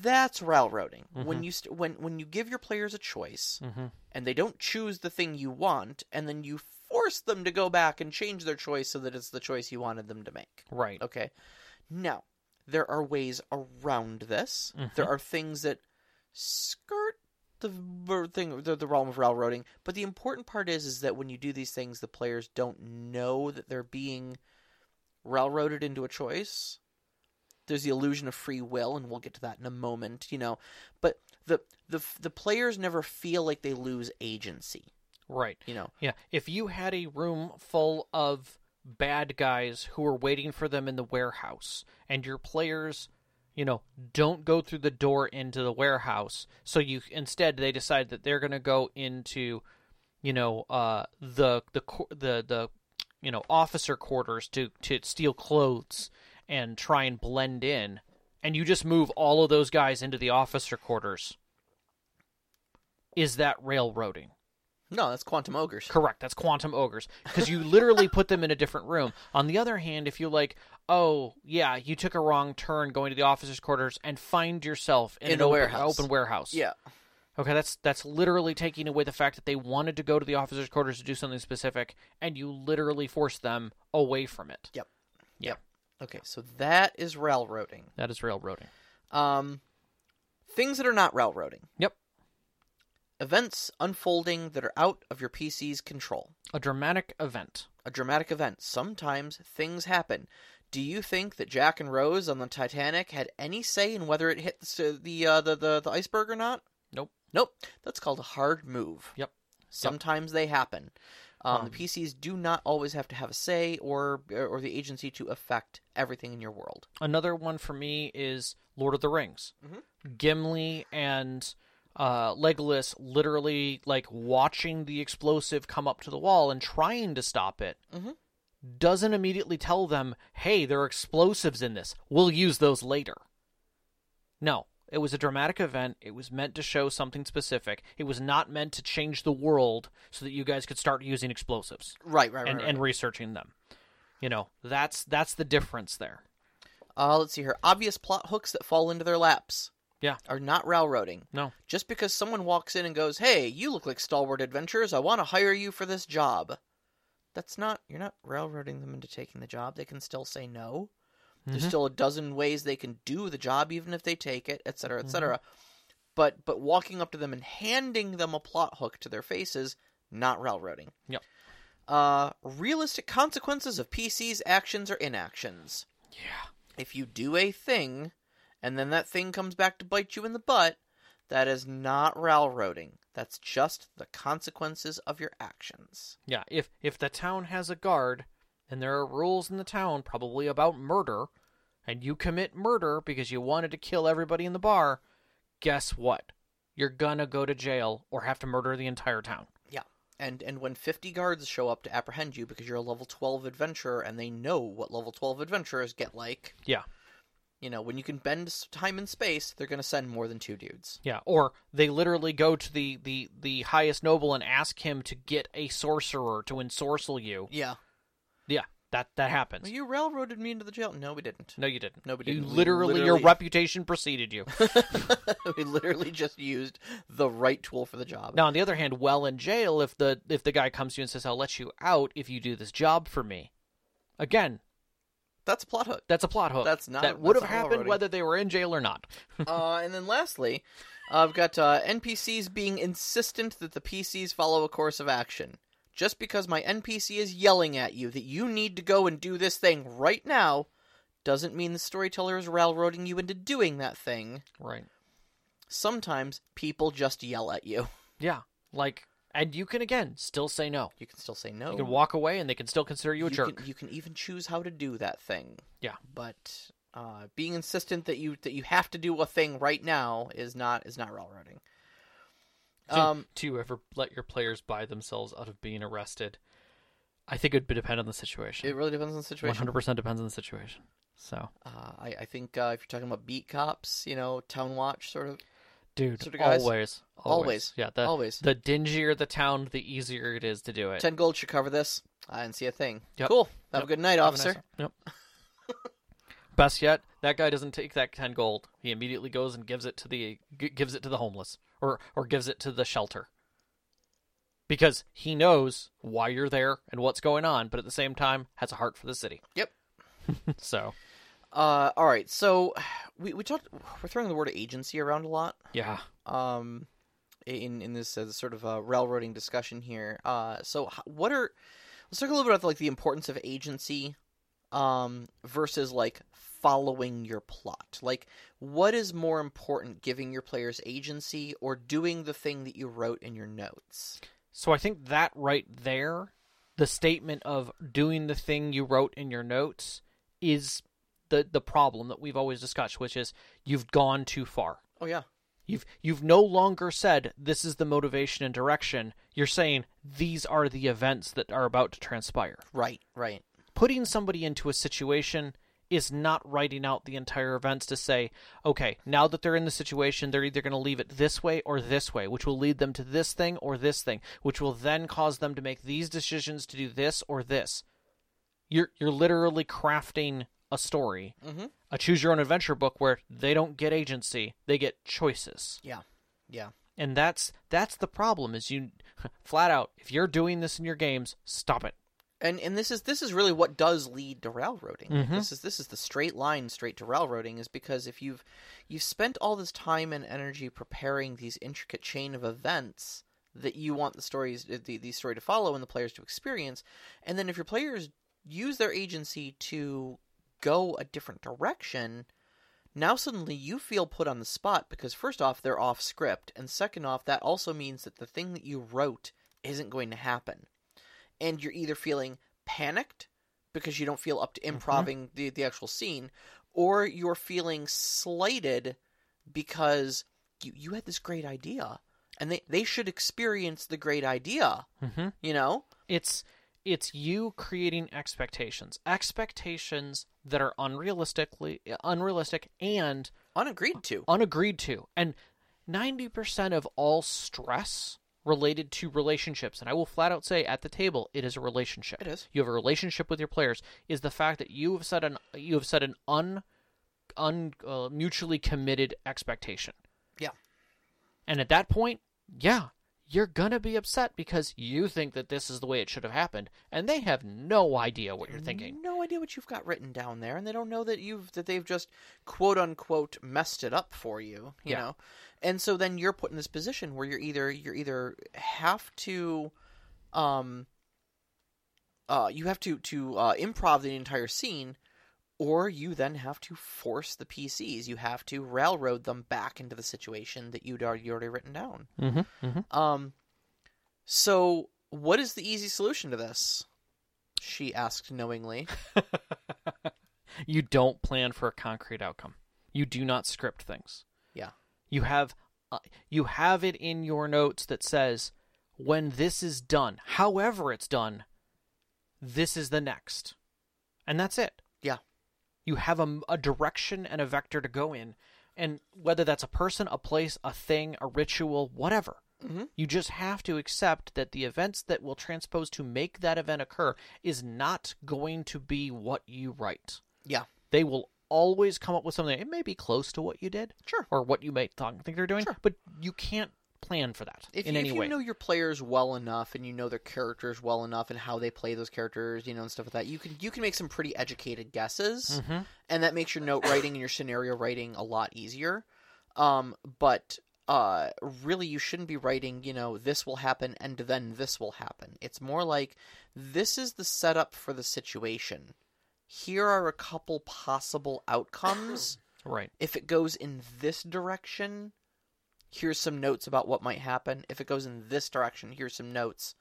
that's railroading. When Mhm. you st- when when you give your players a choice hmm and they don't choose the thing you want, and then you force them to go back and change their choice so that it's the choice you wanted them to make. Right. Okay. Now, there are ways around this. Mhm. There are things that skirt the thing the, the realm of railroading, but the important part is is that when you do these things, the players don't know that they're being railroaded into a choice. There's the illusion of free will, and we'll get to that in a moment. You know, but the the the players never feel like they lose agency. Right. You know, Yeah. If you had a room full of bad guys who were waiting for them in the warehouse, and your players, you know, don't go through the door into the warehouse, so you instead they decide that they're going to go into, you know, uh, the the the the you know officer quarters to to steal clothes and try and blend in, and you just move all of those guys into the officer quarters. Is that railroading? no, that's quantum ogres. Correct. That's quantum ogres because you literally put them in a different room. On the other hand, if you like, oh yeah, you took a wrong turn going to the officers' quarters and find yourself in, In an a open, warehouse. open warehouse. Yeah. Okay, that's that's literally taking away the fact that they wanted to go to the officers' quarters to do something specific, and you literally forced them away from it. Yep. Yeah. Yep. Okay, so that is railroading. That is railroading. Um, things that are not railroading. Yep. Events unfolding that are out of your PC's control. A dramatic event. A dramatic event. Sometimes things happen. Do you think that Jack and Rose on the Titanic had any say in whether it hit the the uh, the, the, the iceberg or not? Nope. Nope. That's called a hard move. Yep. Sometimes they happen. Um, Um, the PCs do not always have to have a say or or the agency to affect everything in your world. Another one for me is Lord of the Rings. Mhm. Gimli and uh, Legolas literally like watching the explosive come up to the wall and trying to stop it. Mhm. Doesn't immediately tell them, "Hey, there are explosives in this. We'll use those later." No, it was a dramatic event. It was meant to show something specific. It was not meant to change the world so that you guys could start using explosives Right, right, right. and, right. and researching them. You know, that's that's the difference there. Uh, let's see here. Obvious plot hooks that fall into their laps. Yeah. Are not railroading. No. Just because someone walks in and goes, "Hey, you look like stalwart adventurers. I want to hire you for this job." That's not. You're not railroading them into taking the job. They can still say no. There's Mhm. still a dozen ways they can do the job, even if they take it, et cetera, et Mhm. cetera. But but walking up to them and handing them a plot hook to their faces, not railroading. Yep. Uh, realistic consequences of PC's actions or inactions Yeah. if you do a thing and then that thing comes back to bite you in the butt, that is not railroading. That's just the consequences of your actions. Yeah, if if the town has a guard and there are rules in the town probably about murder and you commit murder because you wanted to kill everybody in the bar, guess what? You're gonna go to jail or have to murder the entire town. Yeah. And and when 50 guards show up to apprehend you because you're a level 12 adventurer and they know what level 12 adventurers get like, Yeah. You know, when you can bend time and space, they're going to send more than two dudes. Yeah, or they literally go to the the the highest noble and ask him to get a sorcerer to ensorcel you. Yeah. Yeah, That that happens. Well, you railroaded me into the jail. No, we didn't. No, you didn't. No, we You didn't. We literally, your reputation preceded you. (laughs) (laughs) we literally just used the right tool for the job. now, on the other hand, well in jail if the if the guy comes to you and says, "I'll let you out if you do this job for me." Again, That's a plot hook. that's a plot hook. That's not- That would have happened railroading. whether they were in jail or not. (laughs) uh, and then lastly, I've got uh, NPCs being insistent that the PCs follow a course of action. Just because my NPC is yelling at you that you need to go and do this thing right now, doesn't mean the storyteller is railroading you into doing that thing. Right. Sometimes people just yell at you. Yeah. Like, and you can again still say no. You can still say no. You can walk away, and they can still consider you a you jerk. Can, you can even choose how to do that thing. Yeah. But uh, being insistent that you that you have to do a thing right now is not is not railroading. Do, Um, do you ever let your players buy themselves out of being arrested? I think it would depend on the situation. it really depends on the situation. hundred percent depends on the situation. So, Uh, I, I think uh, if you're talking about beat cops, you know, town watch sort of. Dude, Sort of always, always, Always. yeah. The Always. the dingier the town, the easier it is to do it. Ten gold should cover this. I didn't see a thing. Yep. Cool. Have Yep. a good night, Have a nice officer. Yep. (laughs) Best yet, that guy doesn't take that ten gold. He immediately goes and gives it to the g- gives it to the homeless, or or gives it to the shelter, because he knows why you're there and what's going on, but at the same time has a heart for the city. Yep. (laughs) So Uh, all right. So we we talked. We're throwing the word agency around a lot. yeah, um in in this uh, sort of uh, railroading discussion here. Uh, so what are let's talk a little bit about like the importance of agency um versus like following your plot. Like what is more important giving your players agency or doing the thing that you wrote in your notes? So I think that right there, the statement of doing the thing you wrote in your notes is the the problem that we've always discussed, which is you've gone too far. Oh yeah. You've you've no longer said this is the motivation and direction. You're saying these are the events that are about to transpire. Right, right. Putting somebody into a situation is not writing out the entire events to say, okay, now that they're in the situation, they're either going to leave it this way or this way, which will lead them to this thing or this thing, which will then cause them to make these decisions to do this or this. You're you're literally crafting a story, Mhm. a choose your own adventure book where they don't get agency, they get choices. Yeah. Yeah. And that's that's the problem is you (laughs) flat out if you're doing this in your games, stop it. and and this is this is really what does lead to railroading. Mhm. This is this is the straight line straight to railroading is because if you've you've spent all this time and energy preparing these intricate chain of events that you want the stories the, the story to follow and the players to experience, and then if your players use their agency to go a different direction, now suddenly you feel put on the spot because first off they're off script and second off that also means that the thing that you wrote isn't going to happen and you're either feeling panicked because you don't feel up to improving the, the actual scene, or you're feeling slighted because you, you had this great idea and they, they should experience the great idea, Mm-hmm. you know? It's it's you creating expectations, expectations that are unrealistically unrealistic and Unagreed to. unagreed to. And 90% of all stress related to relationships, and I will flat out say at the table, it is a relationship. It is. You have a relationship with your players. Is the fact that you have set an you have set an un, un uh, mutually committed expectation. Yeah. And at that point, yeah, you're gonna be upset because you think that this is the way it should have happened, and they have no idea what you're thinking. No idea what you've got written down there, and they don't know that you've that they've just quote unquote messed it up for you. You Yeah. know, and so then you're put in this position where you're either you're either have to, um, uh, you have to to uh, improv the entire scene, or you then have to force the PCs. You have to railroad them back into the situation that you'd already, already written down. Mm-hmm. Mm-hmm. Um, so what is the easy solution to this? She asked knowingly. (laughs) you don't plan for a concrete outcome. You do not script things. Yeah. You have uh, you have it in your notes that says when this is done, however it's done, this is the next. And that's it. You have a, a direction and a vector to go in and whether that's a person, a place, a thing, a ritual, whatever. Mhm. You just have to accept that the events that will transpose to make that event occur is not going to be what you write. Yeah. They will always come up with something. It may be close to what you did Sure. or what you may th- think they're doing, Sure. but you can't plan for that If, in you, any if way. you know your players well enough and you know their characters well enough and how they play those characters, you know, and stuff like that, you can you can make some pretty educated guesses, Mhm. and that makes your note writing and your scenario writing a lot easier. Um, but uh, really, you shouldn't be writing, you know, this will happen and then this will happen. It's more like this is the setup for the situation. Here are a couple possible outcomes. Right. if it goes in this direction, here's some notes about what might happen. If it goes in this direction, here's some notes.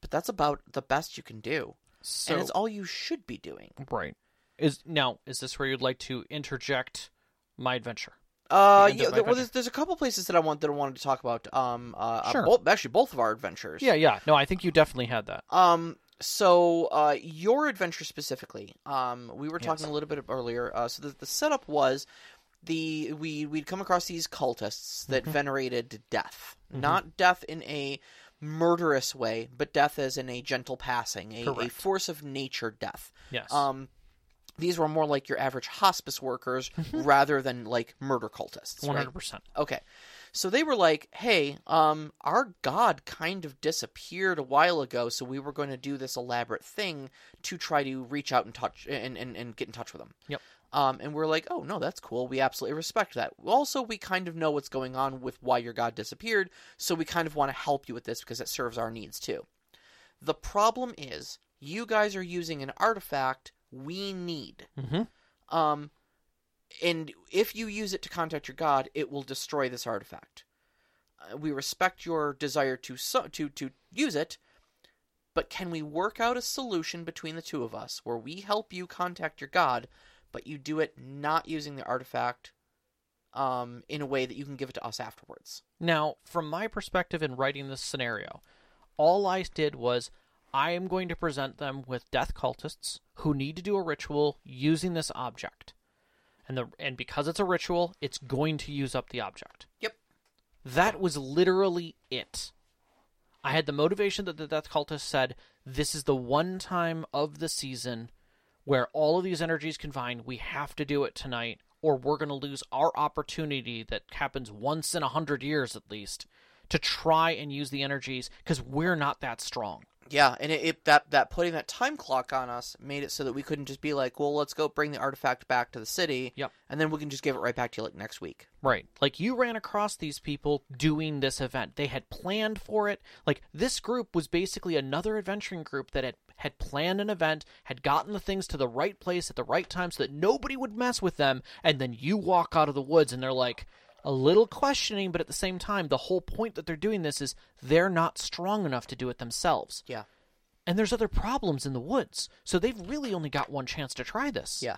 But that's about the best you can do. So and it's all you should be doing. right. Is now is this where you'd like to interject my adventure? Uh, yeah. There, well, there's, there's a couple places that I want that I wanted to talk about. Um, uh, Sure. uh, both, actually, both of our adventures. Yeah, yeah. No, I think you definitely had that. Um. So, uh, your adventure specifically. Um, we were talking Yes. a little bit earlier. Uh, so the, the setup was the we we'd come across these cultists that Mm-hmm. venerated death, not death in a murderous way, but death as in a gentle passing, a, a force of nature death. Yes. Um, these were more like your average hospice workers rather than like murder cultists. Mm-hmm. One hundred percent. Okay. So they were like, "Hey, um our god kind of disappeared a while ago, so we were going to do this elaborate thing to try to reach out and touch and and, and get in touch with them." Yep. Um and we're like, "Oh, no, that's cool. We absolutely respect that." Also, we kind of know what's going on with why your god disappeared, so we kind of want to help you with this because it serves our needs too. The problem is, you guys are using an artifact we need. Mm-hmm. Um, and if you use it to contact your god, it will destroy this artifact. Uh, we respect your desire to so- to to use it, but can we work out a solution between the two of us where we help you contact your god, but you do it not using the artifact, um, in a way that you can give it to us afterwards? Now, from my perspective in writing this scenario, all I did was I am going to present them with death cultists who need to do a ritual using this object. And the and because it's a ritual, it's going to use up the object. Yep. That was literally it. I had the motivation that the death cultist said, this is the one time of the season where all of these energies combine. We have to do it tonight, or we're going to lose our opportunity that happens once in a hundred years at least to try and use the energies because we're not that strong. Yeah, and it, it that that putting that time clock on us made it so that we couldn't just be like, well, let's go bring the artifact back to the city, Yep. and then we can just give it right back to you like next week. Right. Like you ran across these people doing this event. They had planned for it. Like this group was basically another adventuring group that had had planned an event, had gotten the things to the right place at the right time so that nobody would mess with them, and then you walk out of the woods and they're like a little questioning, but at the same time, the whole point that they're doing this is they're not strong enough to do it themselves. Yeah, And there's other problems in the woods. So they've really only got one chance to try this yeah,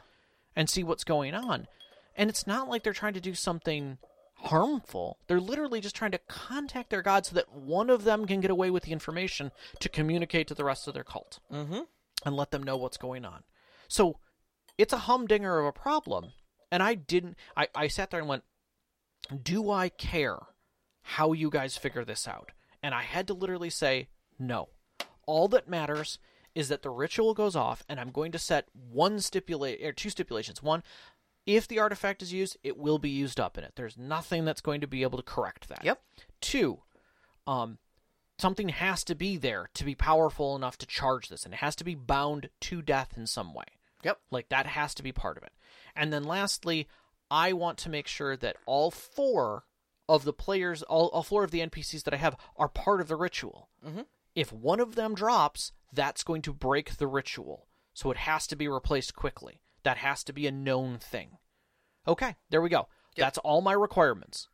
and see what's going on. And it's not like they're trying to do something harmful. They're literally just trying to contact their god so that one of them can get away with the information to communicate to the rest of their cult mm-hmm. and let them know what's going on. So it's a humdinger of a problem. And I didn't, I, I sat there and went, Do I care how you guys figure this out? And I had to literally say, No. All that matters is that the ritual goes off, and I'm going to set one stipulate or two stipulations. One, if the artifact is used, it will be used up in it. There's nothing that's going to be able to correct that. Yep. Two, um, something has to be there to be powerful enough to charge this, and it has to be bound to death in some way. Yep. Like that has to be part of it. And then lastly, I want to make sure that all four of the players, all, all four of the NPCs that I have are part of the ritual. Mhm. If one of them drops, that's going to break the ritual. So it has to be replaced quickly. That has to be a known thing. Okay, there we go. That's all my requirements.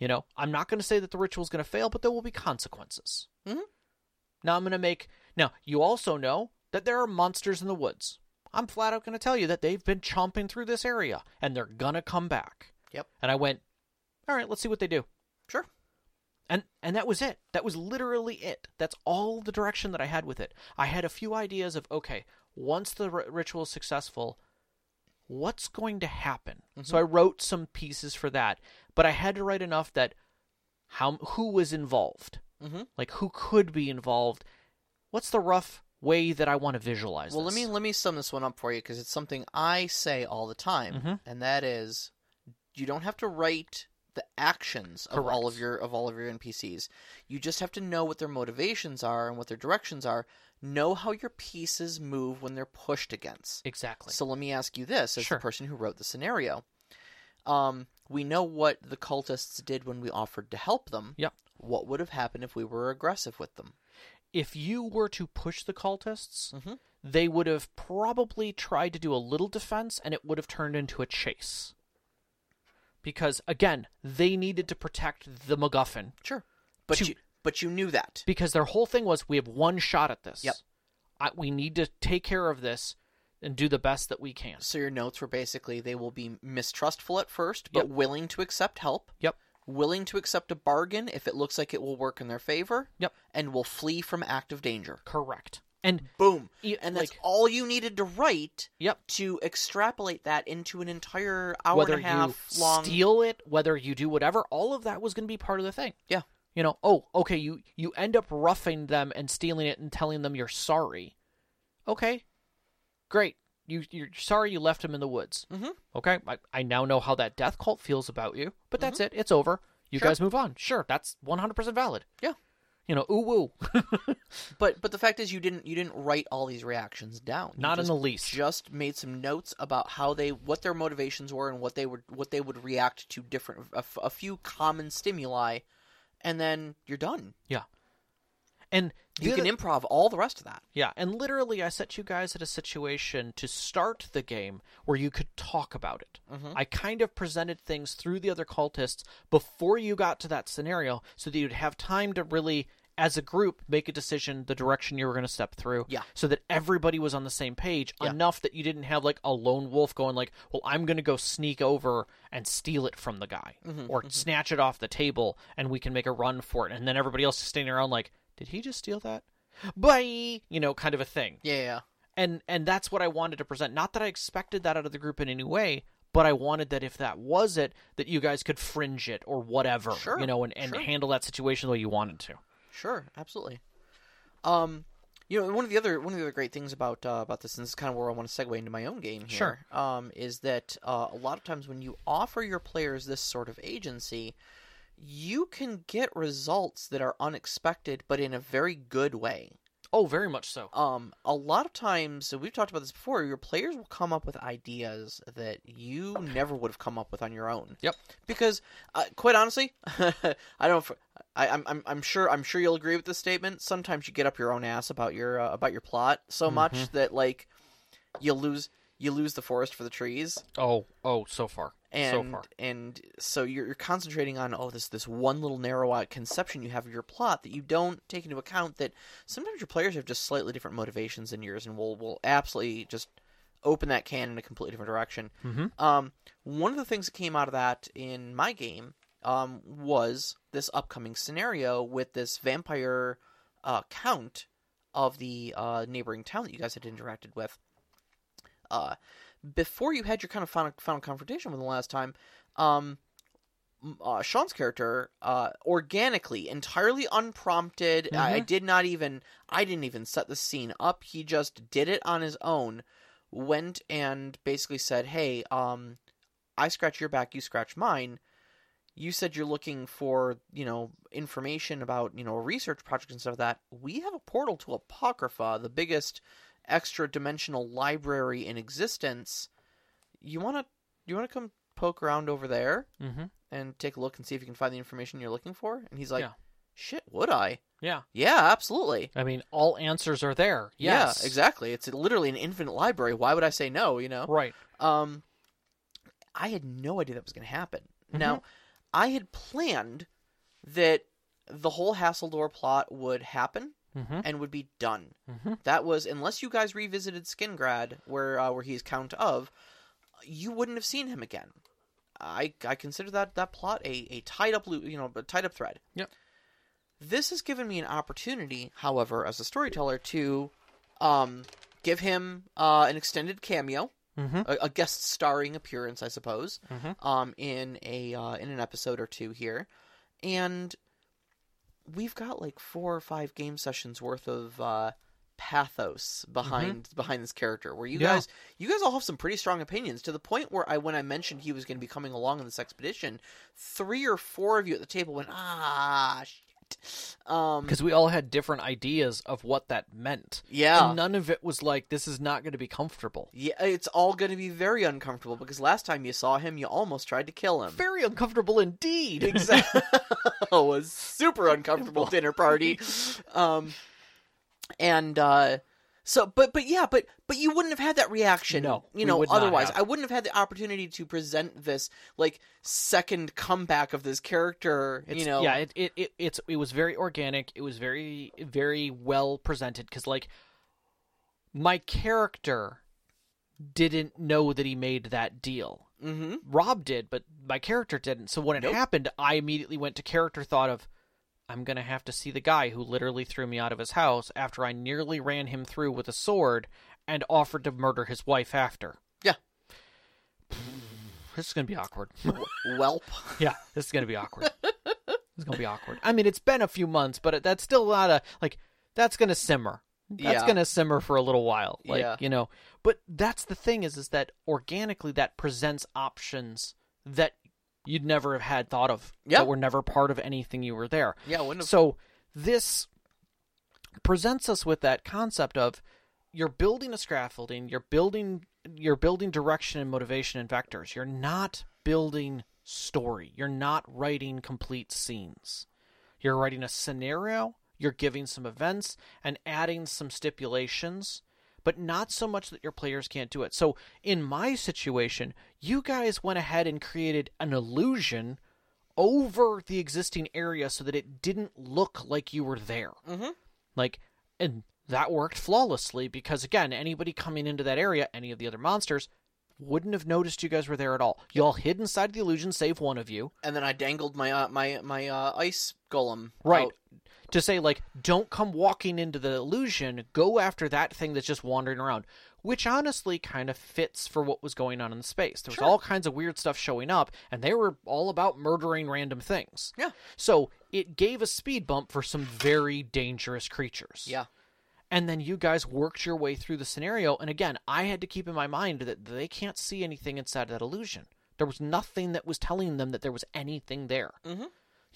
You know, I'm not going to say that the ritual is going to fail, but there will be consequences. Mhm. Now I'm going to make. Now, you also know that there are monsters in the woods. I'm flat out going to tell you that they've been chomping through this area and they're going to come back. Yep. And I went, all right, let's see what they do. Sure. And and that was it. That was literally it. That's all the direction that I had with it. I had a few ideas of okay, once the r- ritual is successful, what's going to happen? So I wrote some pieces for that, but I had to write enough that how who was involved, Mhm. like who could be involved. What's the rough way that I want to visualize? Well, let me let me sum this one up for you because it's something I say all the time, Mhm. and that is, you don't have to write the actions of all of your of all of your NPCs. You just have to know what their motivations are and what their directions are. Know how your pieces move when they're pushed against. exactly. So let me ask you this: as Sure. the person who wrote the scenario, um, we know what the cultists did when we offered to help them. Yep. What would have happened if we were aggressive with them? if you were to push the cultists, Mhm. they would have probably tried to do a little defense and it would have turned into a chase. Because, again, they needed to protect the MacGuffin. Sure, but To- you but you knew that. Because their whole thing was we have one shot at this. Yep. I, we need to take care of this and do the best that we can. So your notes were basically they will be mistrustful at first, but Yep. willing to accept help. Yep. Willing to accept a bargain if it looks like it will work in their favor. Yep. And will flee from active danger. Correct. And, Boom. e- And that's like, all you needed to write yep. to extrapolate that into an entire hour whether and a half you long. steal it, whether you do whatever, all of that was going to be part of the thing. Yeah. You know, oh, okay, you you end up roughing them and stealing it and telling them you're sorry. Okay, great. You you're sorry you left him in the woods. Mhm. Okay, I, I now know how that death cult feels about you, but that's it. It's over. You Mm-hmm. Sure. guys move on. Sure, that's 100 percent valid. Yeah. You know, ooh woo. (laughs) But but the fact is you didn't you didn't write all these reactions down. You Not in the least. Just made some notes about how they what their motivations were and what they would what they would react to different a, f- a few common stimuli, and then you're done. Yeah. And You can improv all the rest of that. Yeah, and literally, I set you guys at a situation to start the game where you could talk about it. Mhm. I kind of presented things through the other cultists before you got to that scenario so that you'd have time to really, as a group, make a decision the direction you were going to step through. Yeah. So that everybody was on the same page Yeah. enough that you didn't have like a lone wolf going like, well, I'm going to go sneak over and steal it from the guy Mm-hmm, or snatch it off the table and we can make a run for it. And then everybody else is standing around like, did he just steal that? Bye, you know, kind of a thing Yeah, yeah. and and that's what I wanted to present. Not that I expected that out of the group in any way, but I wanted that if that was it, that you guys could fringe it or whatever, Sure, you know, and, and sure. handle that situation the way you wanted to. Sure, absolutely. Um, you know, one of the other one of the other great things about uh, about this, and this is kind of where I want to segue into my own game here. Sure. Um, is that uh, a lot of times when you offer your players this sort of agency, you can get results that are unexpected, but in a very good way. Oh, very much so. Um, a lot of times, so we've talked about this before. Your players will come up with ideas that you never would have come up with on your own. Yep. Because, uh, quite honestly, (laughs) I don't. I, I'm, I'm, I'm sure. I'm sure you'll agree with this statement. Sometimes you get up your own ass about your uh, about your plot so much that like you lose you lose the forest for the trees Oh, oh, so far, and so far. and so you're, you're concentrating on oh this this one little narrow out conception you have of your plot that you don't take into account that sometimes your players have just slightly different motivations than yours and will will absolutely just open that can in a completely different direction. Mhm. Um, one of the things that came out of that in my game um, was this upcoming scenario with this vampire uh, count of the uh, neighboring town that you guys had interacted with uh, before you had your kind of final, final confrontation with them last time, um, uh, Sean's character, uh, organically, entirely unprompted. I, I did not even, I didn't even set the scene up. He just did it on his own. Went and basically said, "Hey, um, I scratch your back, you scratch mine." You said you're looking for, you know, information about, you know, a research project and stuff like that. We have a portal to Apocrypha, the biggest extra dimensional library in existence. You want to you want to come poke around over there Mm-hmm. and take a look and see if you can find the information you're looking for? And he's like, Yeah. "Shit, would I?" Yeah, Yeah, absolutely. I mean, all answers are there. Yes, Yeah, exactly. It's literally an infinite library. Why would I say no, you know? Right. Um I had no idea that was going to happen. Now, I had planned that the whole Hassildor plot would happen Mm-hmm. and would be done. Mhm. That was unless you guys revisited Skingrad, where uh, where he's Count of, you wouldn't have seen him again. I I consider that that plot a, a tied up loop, you know, a tied up thread. Yep. This has given me an opportunity, however, as a storyteller, to um, give him uh, an extended cameo, Mm-hmm. a, a guest starring appearance, I suppose, Mhm. um, in a uh, in an episode or two here, and we've got like four or five game sessions worth of uh, pathos behind behind this character where you Mm-hmm. Yeah. guys you guys all have some pretty strong opinions to the point where I when I mentioned he was going to be coming along on this expedition three or four of you at the table went ah um because we all had different ideas of what that meant. yeah And none of it was like this is not going to be comfortable. yeah it's all going to be very uncomfortable because last time you saw him you almost tried to kill him Very uncomfortable indeed. exactly (laughs) (laughs) was super uncomfortable dinner party (laughs) um and uh so but but yeah but but you wouldn't have had that reaction No, you know otherwise i wouldn't have had the opportunity to present this like second comeback of this character It's, you know yeah, it, it, it it's it was very organic. It was very very well presented because like my character didn't know that he made that deal. mm-hmm Rob did, but my character didn't. So when it Nope. happened, I immediately went to character thought of I'm going to have to see the guy who literally threw me out of his house after I nearly ran him through with a sword and offered to murder his wife after. Yeah. This is going to be awkward. welp (laughs) Yeah, this is gonna be awkward. it's gonna be awkward. I mean, it's been a few months, but that's still not a like. That's gonna simmer. That's Yeah. gonna simmer for a little while. Like Yeah. you know. But that's the thing is, is that organically that presents options that you'd never have had thought of. Yeah. That were never part of anything you were there. yeah wouldn't have So this presents us with that concept of you're building a scaffolding, you're building you're building direction and motivation and vectors. You're not building story. You're not writing complete scenes. You're writing a scenario, you're giving some events and adding some stipulations, but not so much that your players can't do it. So in my situation, you guys went ahead and created an illusion over the existing area so that it didn't look like you were there. Mhm. Like, and that worked flawlessly because, again, anybody coming into that area, any of the other monsters, wouldn't have noticed you guys were there at all. You all hid inside the illusion, save one of you. and then i dangled my uh, my my uh, ice golem Right. out. To say, like, don't come walking into the illusion, go after that thing that's just wandering around. Which honestly kind of fits for what was going on in the space. There was Sure. all kinds of weird stuff showing up, and they were all about murdering random things. Yeah. So it gave a speed bump for some very dangerous creatures. yeah And then you guys worked your way through the scenario. And again, I had to keep in my mind that they can't see anything inside of that illusion. There was nothing that was telling them that there was anything there. Mhm.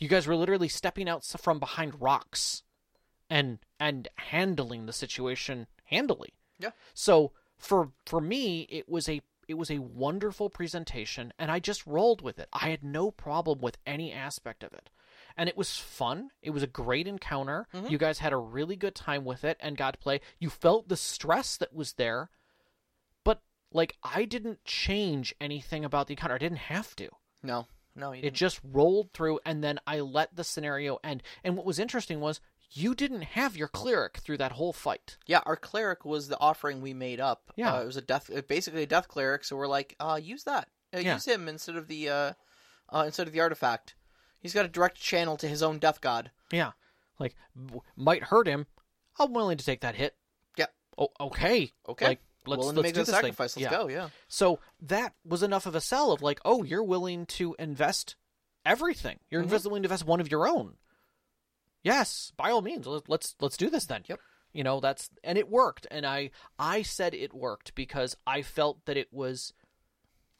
You guys were literally stepping out from behind rocks and and handling the situation handily. Yeah. So for for me, it was a it was a wonderful presentation, and I just rolled with it. I had no problem with any aspect of it, and it was fun. It was a great encounter. Mm-hmm. You guys had a really good time with it and got to play. You felt the stress that was there, but like I didn't change anything about the encounter. I didn't have to. no no you It just rolled through, and then I let the scenario end. And what was interesting was you didn't have your cleric through that whole fight. Yeah, our cleric was the offering we made up. Yeah. uh, it was a death, uh, basically a death cleric. So we're like, uh, use that, uh, Yeah. use him instead of the, uh, uh, instead of the artifact. He's got a direct channel to his own death god. Yeah, like w- might hurt him. I'm willing to take that hit. Yeah. Oh, okay. Okay, Like let's willing let's to make the this thing. sacrifice. Let's Yeah. go. Yeah, So that was enough of a sell of like, oh, you're willing to invest everything. You're Mhm. willing to invest one of your own. Yes, by all means. Let- Let's let's do this then. Yep. You know that's and it worked, and I I said it worked because I felt that it was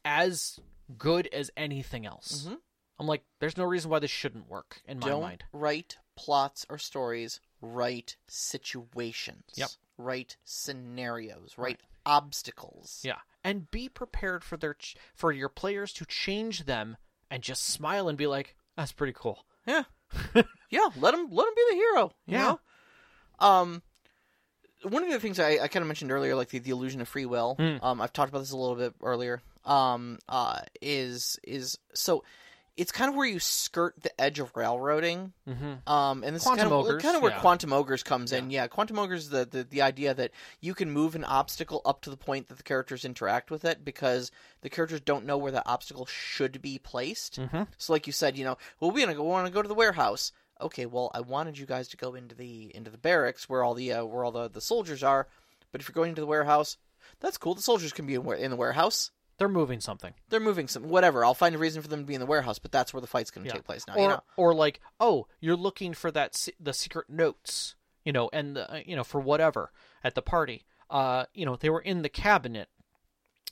as good as anything else. Mhm. I'm like, there's no reason why this shouldn't work in my don't mind. write plots or stories. Write situations. Yep. Write scenarios. Write obstacles. Yeah, and be prepared for their ch- for your players to change them and just smile and be like, that's pretty cool. Yeah. (laughs) yeah, let him let him be the hero. you Yeah. know? Um one of the things I, I kind of mentioned earlier, like the, the illusion of free will. Hmm. Um, I've talked about this a little bit earlier. Um, uh, is is so it's kind of where you skirt the edge of railroading. Mm-hmm. Um, and this Quantum is kind of, ogres, kind of where yeah. quantum ogres comes in. Yeah, quantum ogres is the, the the idea that you can move an obstacle up to the point that the characters interact with it because the characters don't know where that obstacle should be placed. Mhm. So, like you said, you know, well, we gonna go want to go to the warehouse. Okay, well, I wanted you guys to go into the into the barracks where all the uh, where all the, the soldiers are. But if you're going into the warehouse, that's cool. The soldiers can be in, in the warehouse. They're moving something. They're moving some whatever. I'll find a reason for them to be in the warehouse, but that's where the fight's going to Yeah. take place now. or you know? or like oh you're looking for that se- the secret notes you know and the, uh, you know for whatever at the party uh you know they were in the cabinet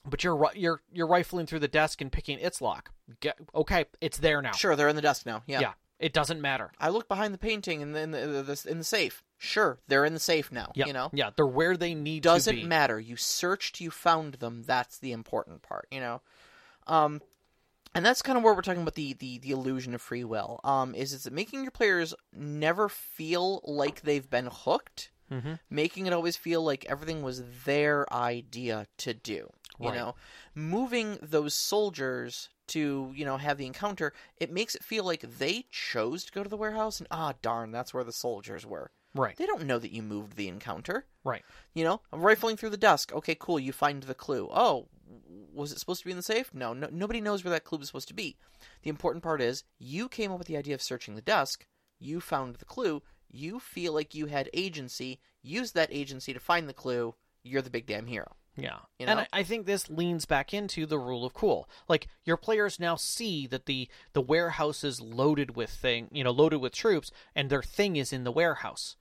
but you're you're you're rifling through the desk and picking its lock Get, okay it's there now Sure, they're in the desk now. Yeah. yeah it doesn't matter I look behind the painting in the in the, in the safe. Sure, they're in the safe now. yeah You know, yeah they're where they need doesn't to be matter. You searched, you found them. That's the important part. You know, um, and that's kind of where we're talking about the the the illusion of free will. Um, is it's making your players never feel like they've been hooked, Mhm. making it always feel like everything was their idea to do. You Right. know, moving those soldiers to you know have the encounter, it makes it feel like they chose to go to the warehouse, and ah darn, that's where the soldiers were. right They don't know that you moved the encounter. right You know, I'm rifling through the desk. Okay, cool. You find the clue. Oh, was it supposed to be in the safe? No, no nobody knows where that clue was supposed to be. The important part is you came up with the idea of searching the desk. You found the clue. You feel like you had agency. Use that agency to find the clue. You're the big damn hero. Yeah. You And? I, I think this leans back into the rule of cool. Like your players now see that the the warehouse is loaded with thing, you know, loaded with troops and their thing is in the warehouse.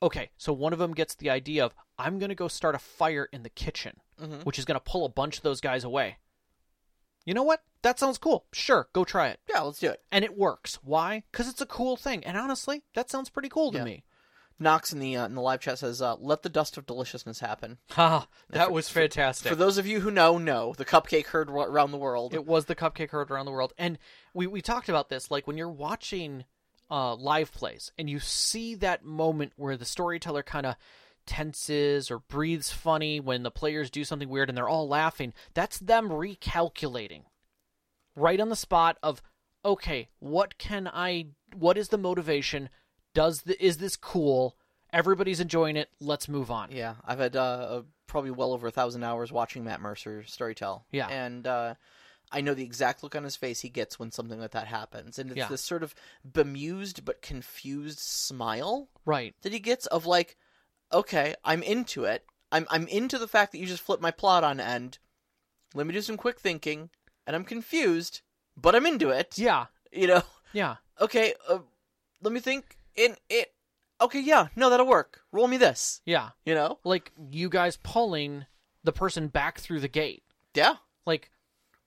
Okay, so one of them gets the idea of I'm going to go start a fire in the kitchen, Mhm. which is going to pull a bunch of those guys away. You know what? That sounds cool. Sure, go try it. Yeah, let's do it. And it works. Why? Cuz it's a cool thing. And honestly, that sounds pretty cool to Yeah. me. Knox in the uh, in the live chat says, uh, "Let the dust of deliciousness happen." (laughs) Ha, that was fantastic. For those of you who know, know the cupcake heard ro- around the world. It was the cupcake heard around the world, and we we talked about this. Like when you're watching uh, live plays, and you see that moment where the storyteller kind of tenses or breathes funny when the players do something weird, and they're all laughing. That's them recalculating, right on the spot of, okay, what can I? What is the motivation? Does the is this cool? Everybody's enjoying it. Let's move on. Yeah, I've had uh, probably well over a thousand hours watching Matt Mercer storytell. Yeah. and uh, I know the exact look on his face he gets when something like that happens, and it's Yeah. this sort of bemused but confused smile Right. that he gets of like, okay, I'm into it. I'm I'm into the fact that you just flipped my plot on end. Let me do some quick thinking, and I'm confused, but I'm into it. Yeah. You know, Yeah. okay. Uh, let me think. In it. Okay, yeah, no, that'll work. Roll me this. Yeah. You know, Like you guys pulling the person back through the gate. yeah. like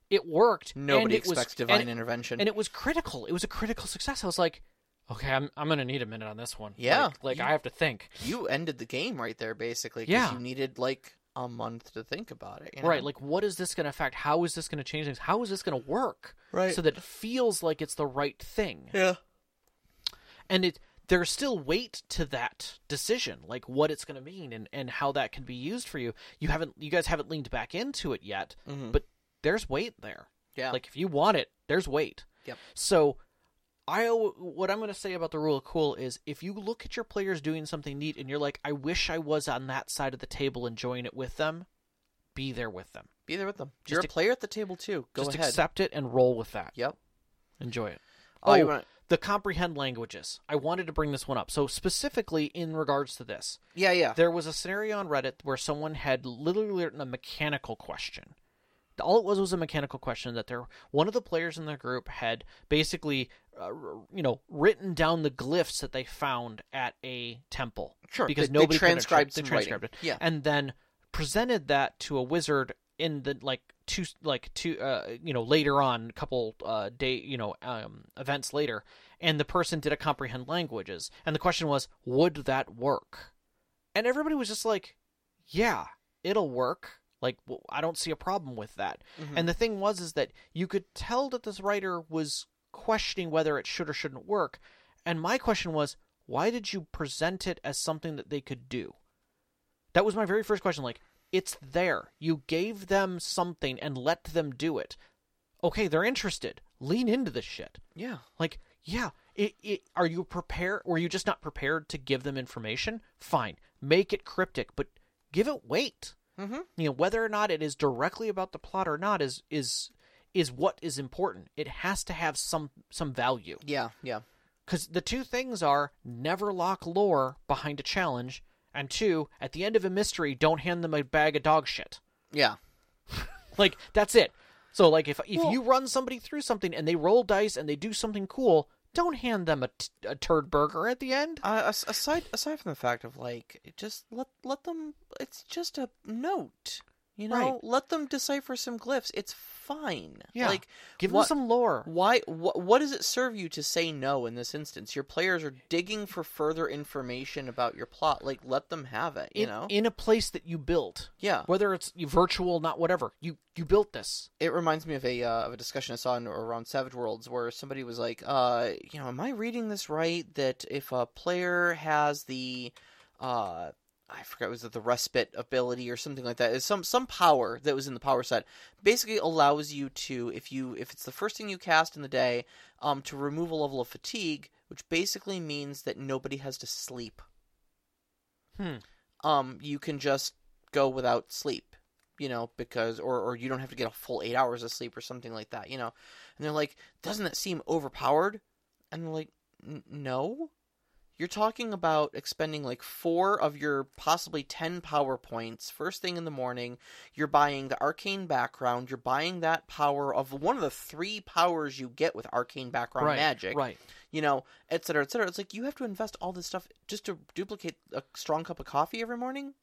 it worked. Nobody and it was- expects divine and, intervention. and it was critical. It was a critical success. I was like, okay, I'm I'm gonna need a minute on this one. Yeah. like, like You- I have to think. you ended the game right there, basically. Yeah. you needed like a month to think about it. you Right, like what is this gonna affect? How is this gonna change things? How is this gonna work? Right. so that it feels like it's the right thing. yeah, and it there's still weight to that decision like what it's going to mean and, and how that can be used for you you haven't you guys haven't leaned back into it yet Mhm. but there's weight there yeah, like if you want it there's weight Yep. so i what i'm going to say about the rule of cool is if you look at your players doing something neat and you're like i wish i was on that side of the table enjoying it with them be there with them be there with them. Just You're a player at the table too. Go just ahead. accept it and roll with that Yep. enjoy it Oh, oh, you wanna- the comprehend languages i wanted to bring this one up so specifically in regards to this Yeah, yeah. there was a scenario on Reddit where someone had literally written a mechanical question. All it was was a mechanical question that there one of the players in the group had basically, uh, you know, written down the glyphs that they found at a temple. Sure, because they- they nobody could transcribed they transcribed writing. it, Yeah. and then presented that to a wizard in the like two like two uh you know later on a couple uh day you know um events later and the person did a comprehend languages. And the question was would that work? And everybody was just like yeah it'll work. Like I don't see a problem with that. Mhm. and the thing was is that you could tell that this writer was questioning whether it should or shouldn't work. And my question was why did you present it as something that they could do? That was my very first question like it's there you gave them something and let them do it okay they're interested lean into this shit yeah. like, yeah, it, it, are you prepared? Were you just not prepared to give them information? Fine, make it cryptic, but give it weight. Mhm. You know, whether or not it is directly about the plot or not is is is what is important. It has to have some some value Yeah, yeah. because the two things are never lock lore behind a challenge, and two, at the end of a mystery, don't hand them a bag of dog shit. Yeah. (laughs) Like that's it. So like if if Well- you run somebody through something and they roll dice and they do something cool, don't hand them a, t- a turd burger at the end. Uh, aside aside from the fact of like, just let let them. It's just a note. You know, Right. let them decipher some glyphs. It's fine. Yeah. Like, Give what, them some lore. Why? What, what does it serve you to say no in this instance? Your players are digging for further information about your plot. Like, let them have it. You in, know. in a place that you built, yeah. whether it's virtual, not whatever. You you built this. It reminds me of a uh, of a discussion I saw in, around Savage Worlds where somebody was like, uh, you know, am I reading this right? That if a player has the, uh, I forget was it the respite ability or something like that, is some some power that was in the power set, basically allows you to if you if it's the first thing you cast in the day, um, to remove a level of fatigue, which basically means that nobody has to sleep. Hmm. Um, you can just go without sleep you know, because or or you don't have to get a full eight hours of sleep or something like that, you know. And they're like, doesn't that seem overpowered? And they're like, "N- no. You're talking about expending like four of your possibly ten power points first thing in the morning. You're buying the arcane background. You're buying that power of one of the three powers you get with arcane background right. magic Right. you know, et cetera, et cetera. It's like you have to invest all this stuff just to duplicate a strong cup of coffee every morning.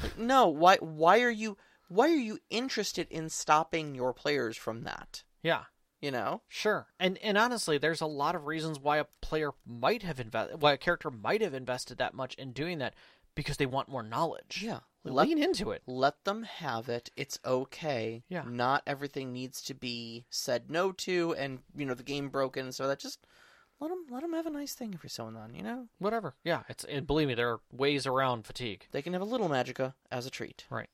Like, no, why? Why are you? Why are you interested in stopping your players from that? Yeah. You know, Sure. And and honestly, there's a lot of reasons why a player might have invested, why a character might have invested that much in doing that, because they want more knowledge. yeah. Let Lean into it. let them have it. It's okay. Yeah. Not everything needs to be said no to, and you know the game broken. So that just let them let them have a nice thing every so and then. You know, Whatever. Yeah. It's and believe me, there are ways around fatigue. they can have a little magica as a treat. Right.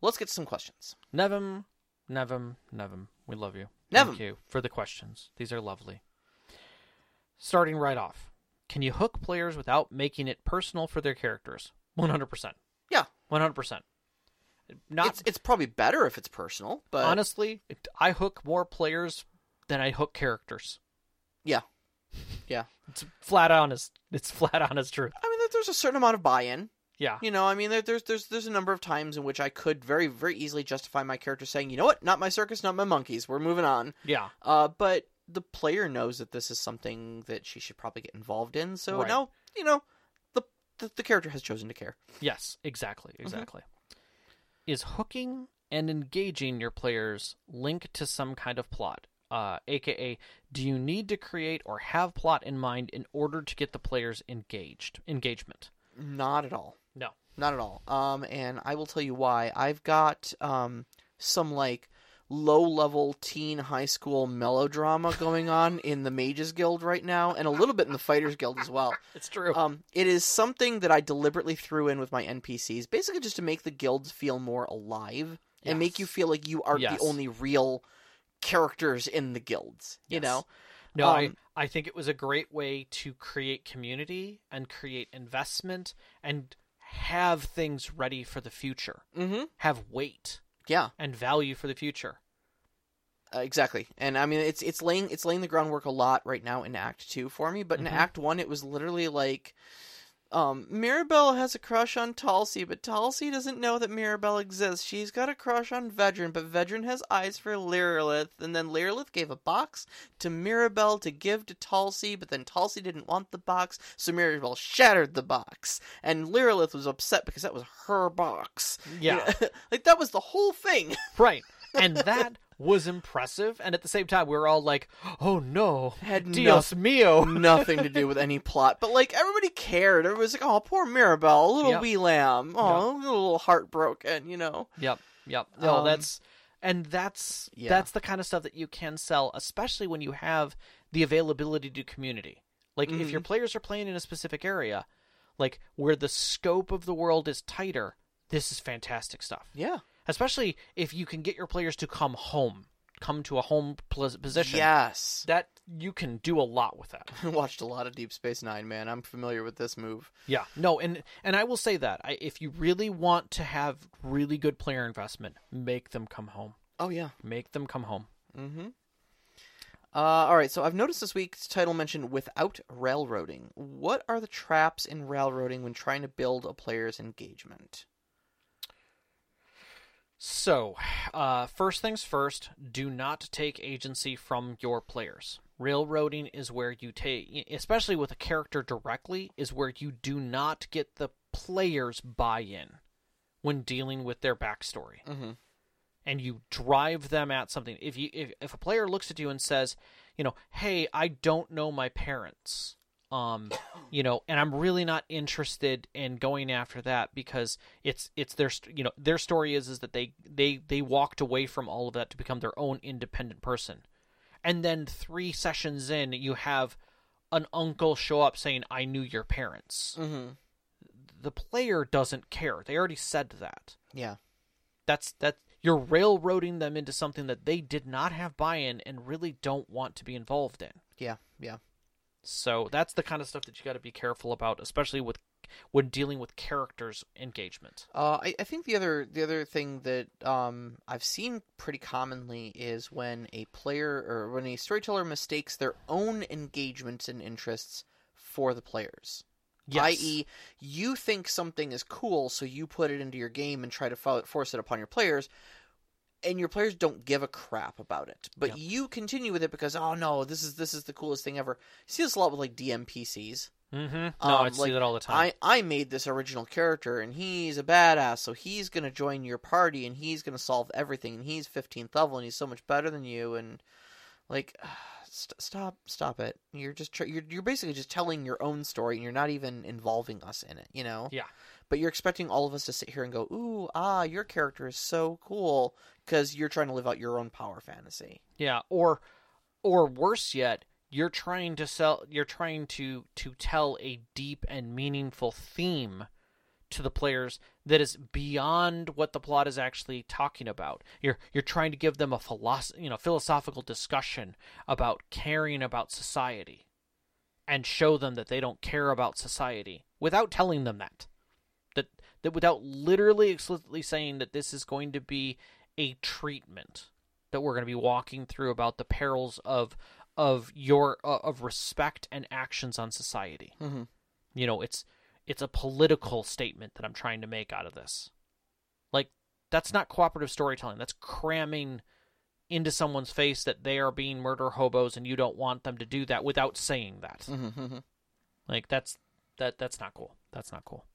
Let's get some questions. Nevim, Nevim, Nevim. We love you. Nevim. Thank you for the questions. These are lovely. Starting right off, can you hook players without making it personal for their characters? One hundred percent. Yeah. One hundred percent. Not it's it's probably better if it's personal, but honestly, it, I hook more players than I hook characters. yeah, yeah. It's flat honest. It's flat honest truth. I mean, there's a certain amount of buy-in. Yeah. You know, I mean, there, there's there's there's a number of times in which I could very very easily justify my character saying, you know what, not my circus, not my monkeys. We're moving on. Yeah. Uh, but the player knows that this is something that she should probably get involved in. So Right. now, you know, the, the the character has chosen to care. Yes. Exactly. Exactly. Is hooking and engaging your players linked to some kind of plot? Uh, AKA, do you need to create or have plot in mind in order to get the players engaged? Engagement. Not at all. No. Not at all. Um, and I will tell you why. I've got um some like low level teen high school melodrama going on (laughs) in the Mages Guild right now, and a little bit in the Fighters Guild as well. (laughs) It's true. Um, it is something that I deliberately threw in with my NPCs, basically just to make the guilds feel more alive and make you feel like you are Yes. the only real characters in the guilds. You Yes. know, No, I, Um, I think it was a great way to create community and create investment and have things ready for the future. mm-hmm. Have weight yeah, and value for the future. uh, exactly. And I mean, it's it's laying it's laying the groundwork a lot right now in Act Two for me. But Mhm. in Act One, it was literally like. Um, Mirabelle has a crush on Tulsi, but Tulsi doesn't know that Mirabelle exists. She's got a crush on Vedran, but Vedran has eyes for Lirith, and then Lirith gave a box to Mirabelle to give to Tulsi, but then Tulsi didn't want the box, so Mirabelle shattered the box. And Lirith was upset because that was her box. Yeah. (laughs) like that was the whole thing. (laughs) right. And that was impressive. And at the same time, we were all like, oh no, Had Dios mio. (laughs) Nothing to do with any plot, but like everybody cared. Everybody was like, "Oh, poor Mirabelle, a little Yep. wee lamb. Oh, a little heartbroken," you know. Yep, yep. No, Um, that's and that's Yeah. that's the kind of stuff that you can sell, especially when you have the availability to community. Like if Mhm. your players are playing in a specific area, like where the scope of the world is tighter, this is fantastic stuff. Yeah. Especially if you can get your players to come home, come to a home position. Yes. That you can do a lot with that. (laughs) I watched a lot of Deep Space Nine, man. I'm familiar with this move. Yeah, no, and and I will say that I, if you really want to have really good player investment, make them come home. Oh yeah. Make them come home. Mm-hmm. Uh, all right, so I've noticed this week's title mentioned without railroading. What are the traps in railroading when trying to build a player's engagement? So, uh, first things first, do not take agency from your players. Railroading is where you take, especially with a character directly, is where you do not get the players' buy in when dealing with their backstory. Mm-hmm. And you drive them at something. If you if, if a player looks at you and says, you know, hey, I don't know my parents, um (coughs) you know and i'm really not interested in going after that because it's it's their you know their story is is that they they they walked away from all of that to become their own independent person and then 3 sessions in you have an uncle show up saying i knew your parents Mm-hmm. the player doesn't care they already said that Yeah. that's that you're railroading them into something that they did not have buy-in and really don't want to be involved in Yeah. Yeah. So that's the kind of stuff that you got to be careful about, especially with when dealing with characters engagement. Uh, I, I think the other the other thing that um, I've seen pretty commonly is when a player or when a storyteller mistakes their own engagements and interests for the players. Yes. I.e., you think something is cool, so you put it into your game and try to fo- force it upon your players, and your players don't give a crap about it. But Yep. you continue with it because, oh no, this is this is the coolest thing ever. You see this a lot with like DMPCs. Mm-hmm. No, Um, I see like, that all the time. I, I made this original character and he's a badass, so he's gonna join your party and he's gonna solve everything and he's fifteenth level and he's so much better than you and like (sighs) st- stop stop it. You're just tr- you're you're basically just telling your own story and you're not even involving us in it, you know? Yeah. But you're expecting all of us to sit here and go, "Ooh, ah, your character is so cool" because you're trying to live out your own power fantasy. Yeah, or or worse yet, you're trying to sell you're trying to to tell a deep and meaningful theme to the players that is beyond what the plot is actually talking about. You're you're trying to give them a philosoph- you know, philosophical discussion about caring about society and show them that they don't care about society without telling them that. That that without literally explicitly saying that this is going to be a treatment that we're going to be walking through about the perils of of your uh, of respect and actions on society. Mm-hmm. You know, it's it's a political statement that I'm trying to make out of this. Like that's not cooperative storytelling. That's cramming into someone's face that they are being murder hobos and you don't want them to do that without saying that. Mm-hmm. Like that's that that's not cool. That's not cool.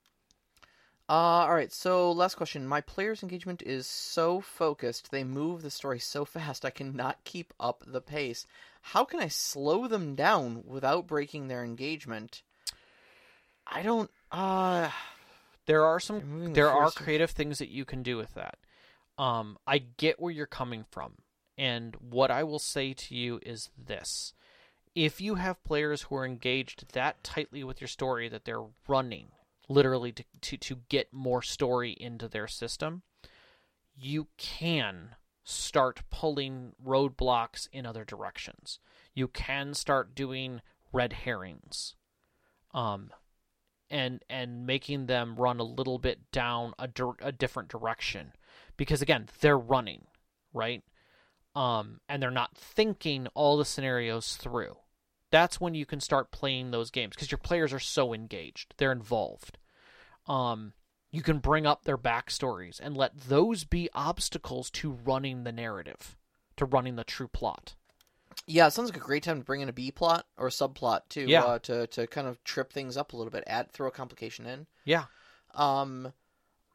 Uh, all right. So last question. My player's engagement is so focused; they move the story so (laughs) fast I cannot keep up the pace. How can I slow them down without breaking their engagement? I don't. Uh, There are some the there are creative things that you can do with that. Um I get where you're coming from. And what I will say to you is this. If you have players who are engaged that tightly with your story that they're running literally to to, to get more story into their system, you can start pulling roadblocks in other directions. You can start doing red herrings. Um and and making them run a little bit down a, dir- a different direction because again they're running right um and they're not thinking all the scenarios through that's when you can start playing those games because your players are so engaged they're involved um you can bring up their backstories and let those be obstacles to running the narrative to running the true plot yeah, it sounds like a great time to bring in a B plot or a subplot too. Yeah. Uh, to to kind of trip things up a little bit, add throw a complication in. yeah Um,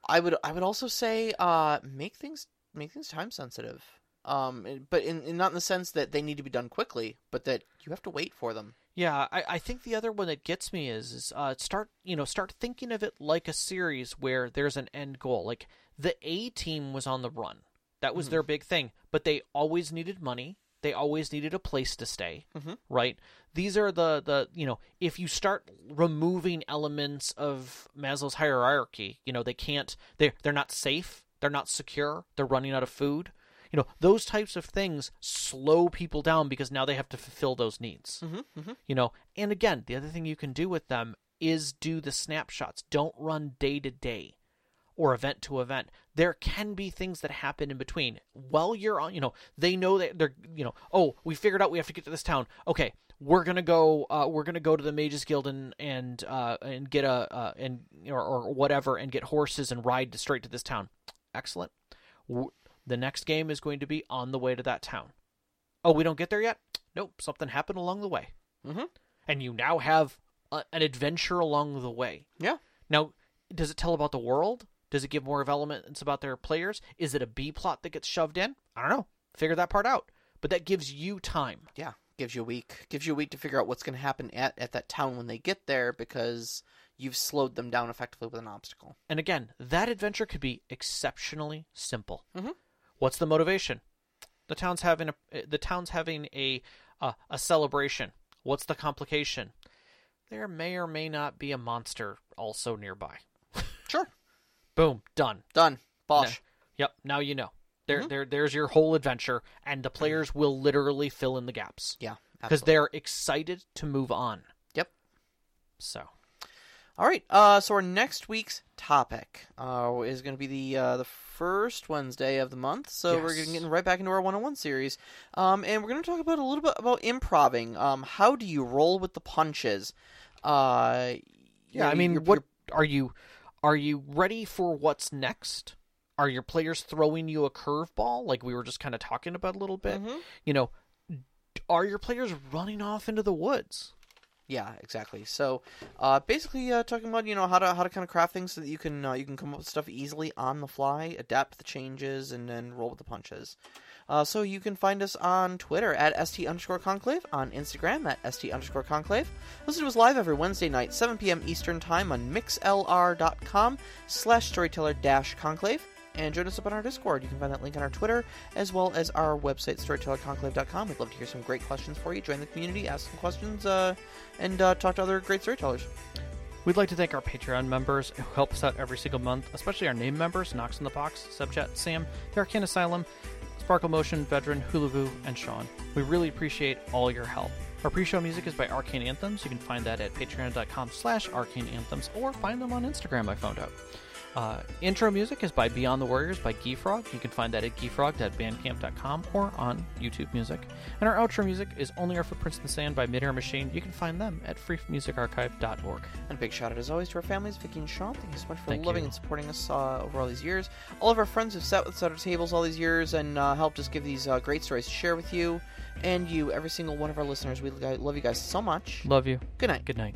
I would I would also say uh make things make things time sensitive. Um, but in, in not in the sense that they need to be done quickly, but that you have to wait for them. Yeah, I, I think the other one that gets me is, is uh, start you know start thinking of it like a series where there's an end goal. Like the A team was on the run, that was Mhm. their big thing, but they always needed money. They always needed a place to stay, Mhm. right? These are the the you know if you start removing elements of Maslow's hierarchy, you know they can't they they're not safe, they're not secure, they're running out of food. You know those types of things slow people down because now they have to fulfill those needs. Mm-hmm, mm-hmm. you know and again the other thing you can do with them is do the snapshots. Don't run day to day or event to event. There can be things that happen in between. While you're on you know they know that they're you know oh we figured out we have to get to this town. Okay we're gonna go uh, we're gonna go to the mages guild and and uh, and get a uh, and or, or whatever and get horses and ride straight to this town. Excellent the next game is going to be on the way to that town. Oh, we don't get there yet? Nope, something happened along the way. Mm-hmm. And you now have a, an adventure along the way. Yeah. Now, does it tell about the world? Does it give more of elements about their players? Is it a B plot that gets shoved in? I don't know. Figure that part out. But that gives you time. Yeah, gives you a week. Gives you a week to figure out what's going to happen at, at that town when they get there because you've slowed them down effectively with an obstacle. And again, that adventure could be exceptionally simple. Mhm. What's the motivation? The town's having a the town's having a uh, a celebration. What's the complication? There may or may not be a monster also nearby. Sure. (laughs) Boom, done. Done. Bosh. Yep, now you know. There, Mhm. there, there's your whole adventure, and the players will literally fill in the gaps Yeah. because they're excited to move on. Yep. So, All right. Uh, so our next week's topic uh, is going to be the uh, the first Wednesday of the month. So we're Yes. getting getting right back into our one-on-one series, um, and we're going to talk about a little bit about improving. Um, how do you roll with the punches? Uh, yeah, I you're- mean, you're- what are you? Are you ready for what's next? Are your players throwing you a curveball, like we were just kind of talking about a little bit? Mhm. You know, are your players running off into the woods? Yeah, exactly. So, uh, basically, uh, talking about you know how to how to kind of craft things so that you can uh, you can come up with stuff easily on the fly, adapt the changes, and then roll with the punches. Uh, so you can find us on Twitter at st underscore conclave, on Instagram at st underscore conclave. Listen to us live every Wednesday night, 7 p.m. Eastern time on mixlr.com slash storyteller dash conclave. And join us up on our Discord. You can find that link on our Twitter as well as our website, storytellerconclave.com. We'd love to hear some great questions for you. Join the community, ask some questions, uh, and uh, talk to other great storytellers. We'd like to thank our Patreon members who help us out every single month, especially our name members Knox in the Box, Subjet, Sam, The Arcane Asylum, Sparkle Motion, Veteran, Hulavu, and Sean. We really appreciate all your help. Our pre-show music is by Arcane Anthems. You can find that at patreon.com slash arcane anthems or find them on Instagram, I found out. Uh, intro music is by Beyond the Warriors by Geefrog. You can find that at geefrog.bandcamp.com or on YouTube Music. And our outro music is Only Our Footprints in the Sand by Midair Machine. You can find them at freemusicarchive.org. And a big shout out as always to our families, Vicky and Sean. Thank you so much for Thank loving you. and supporting us uh, over all these years. All of our friends who've sat with us at our tables all these years and uh, helped us give these uh, great stories to share with you. And you, every single one of our listeners. We love you guys so much. Love you. Good night. Good night.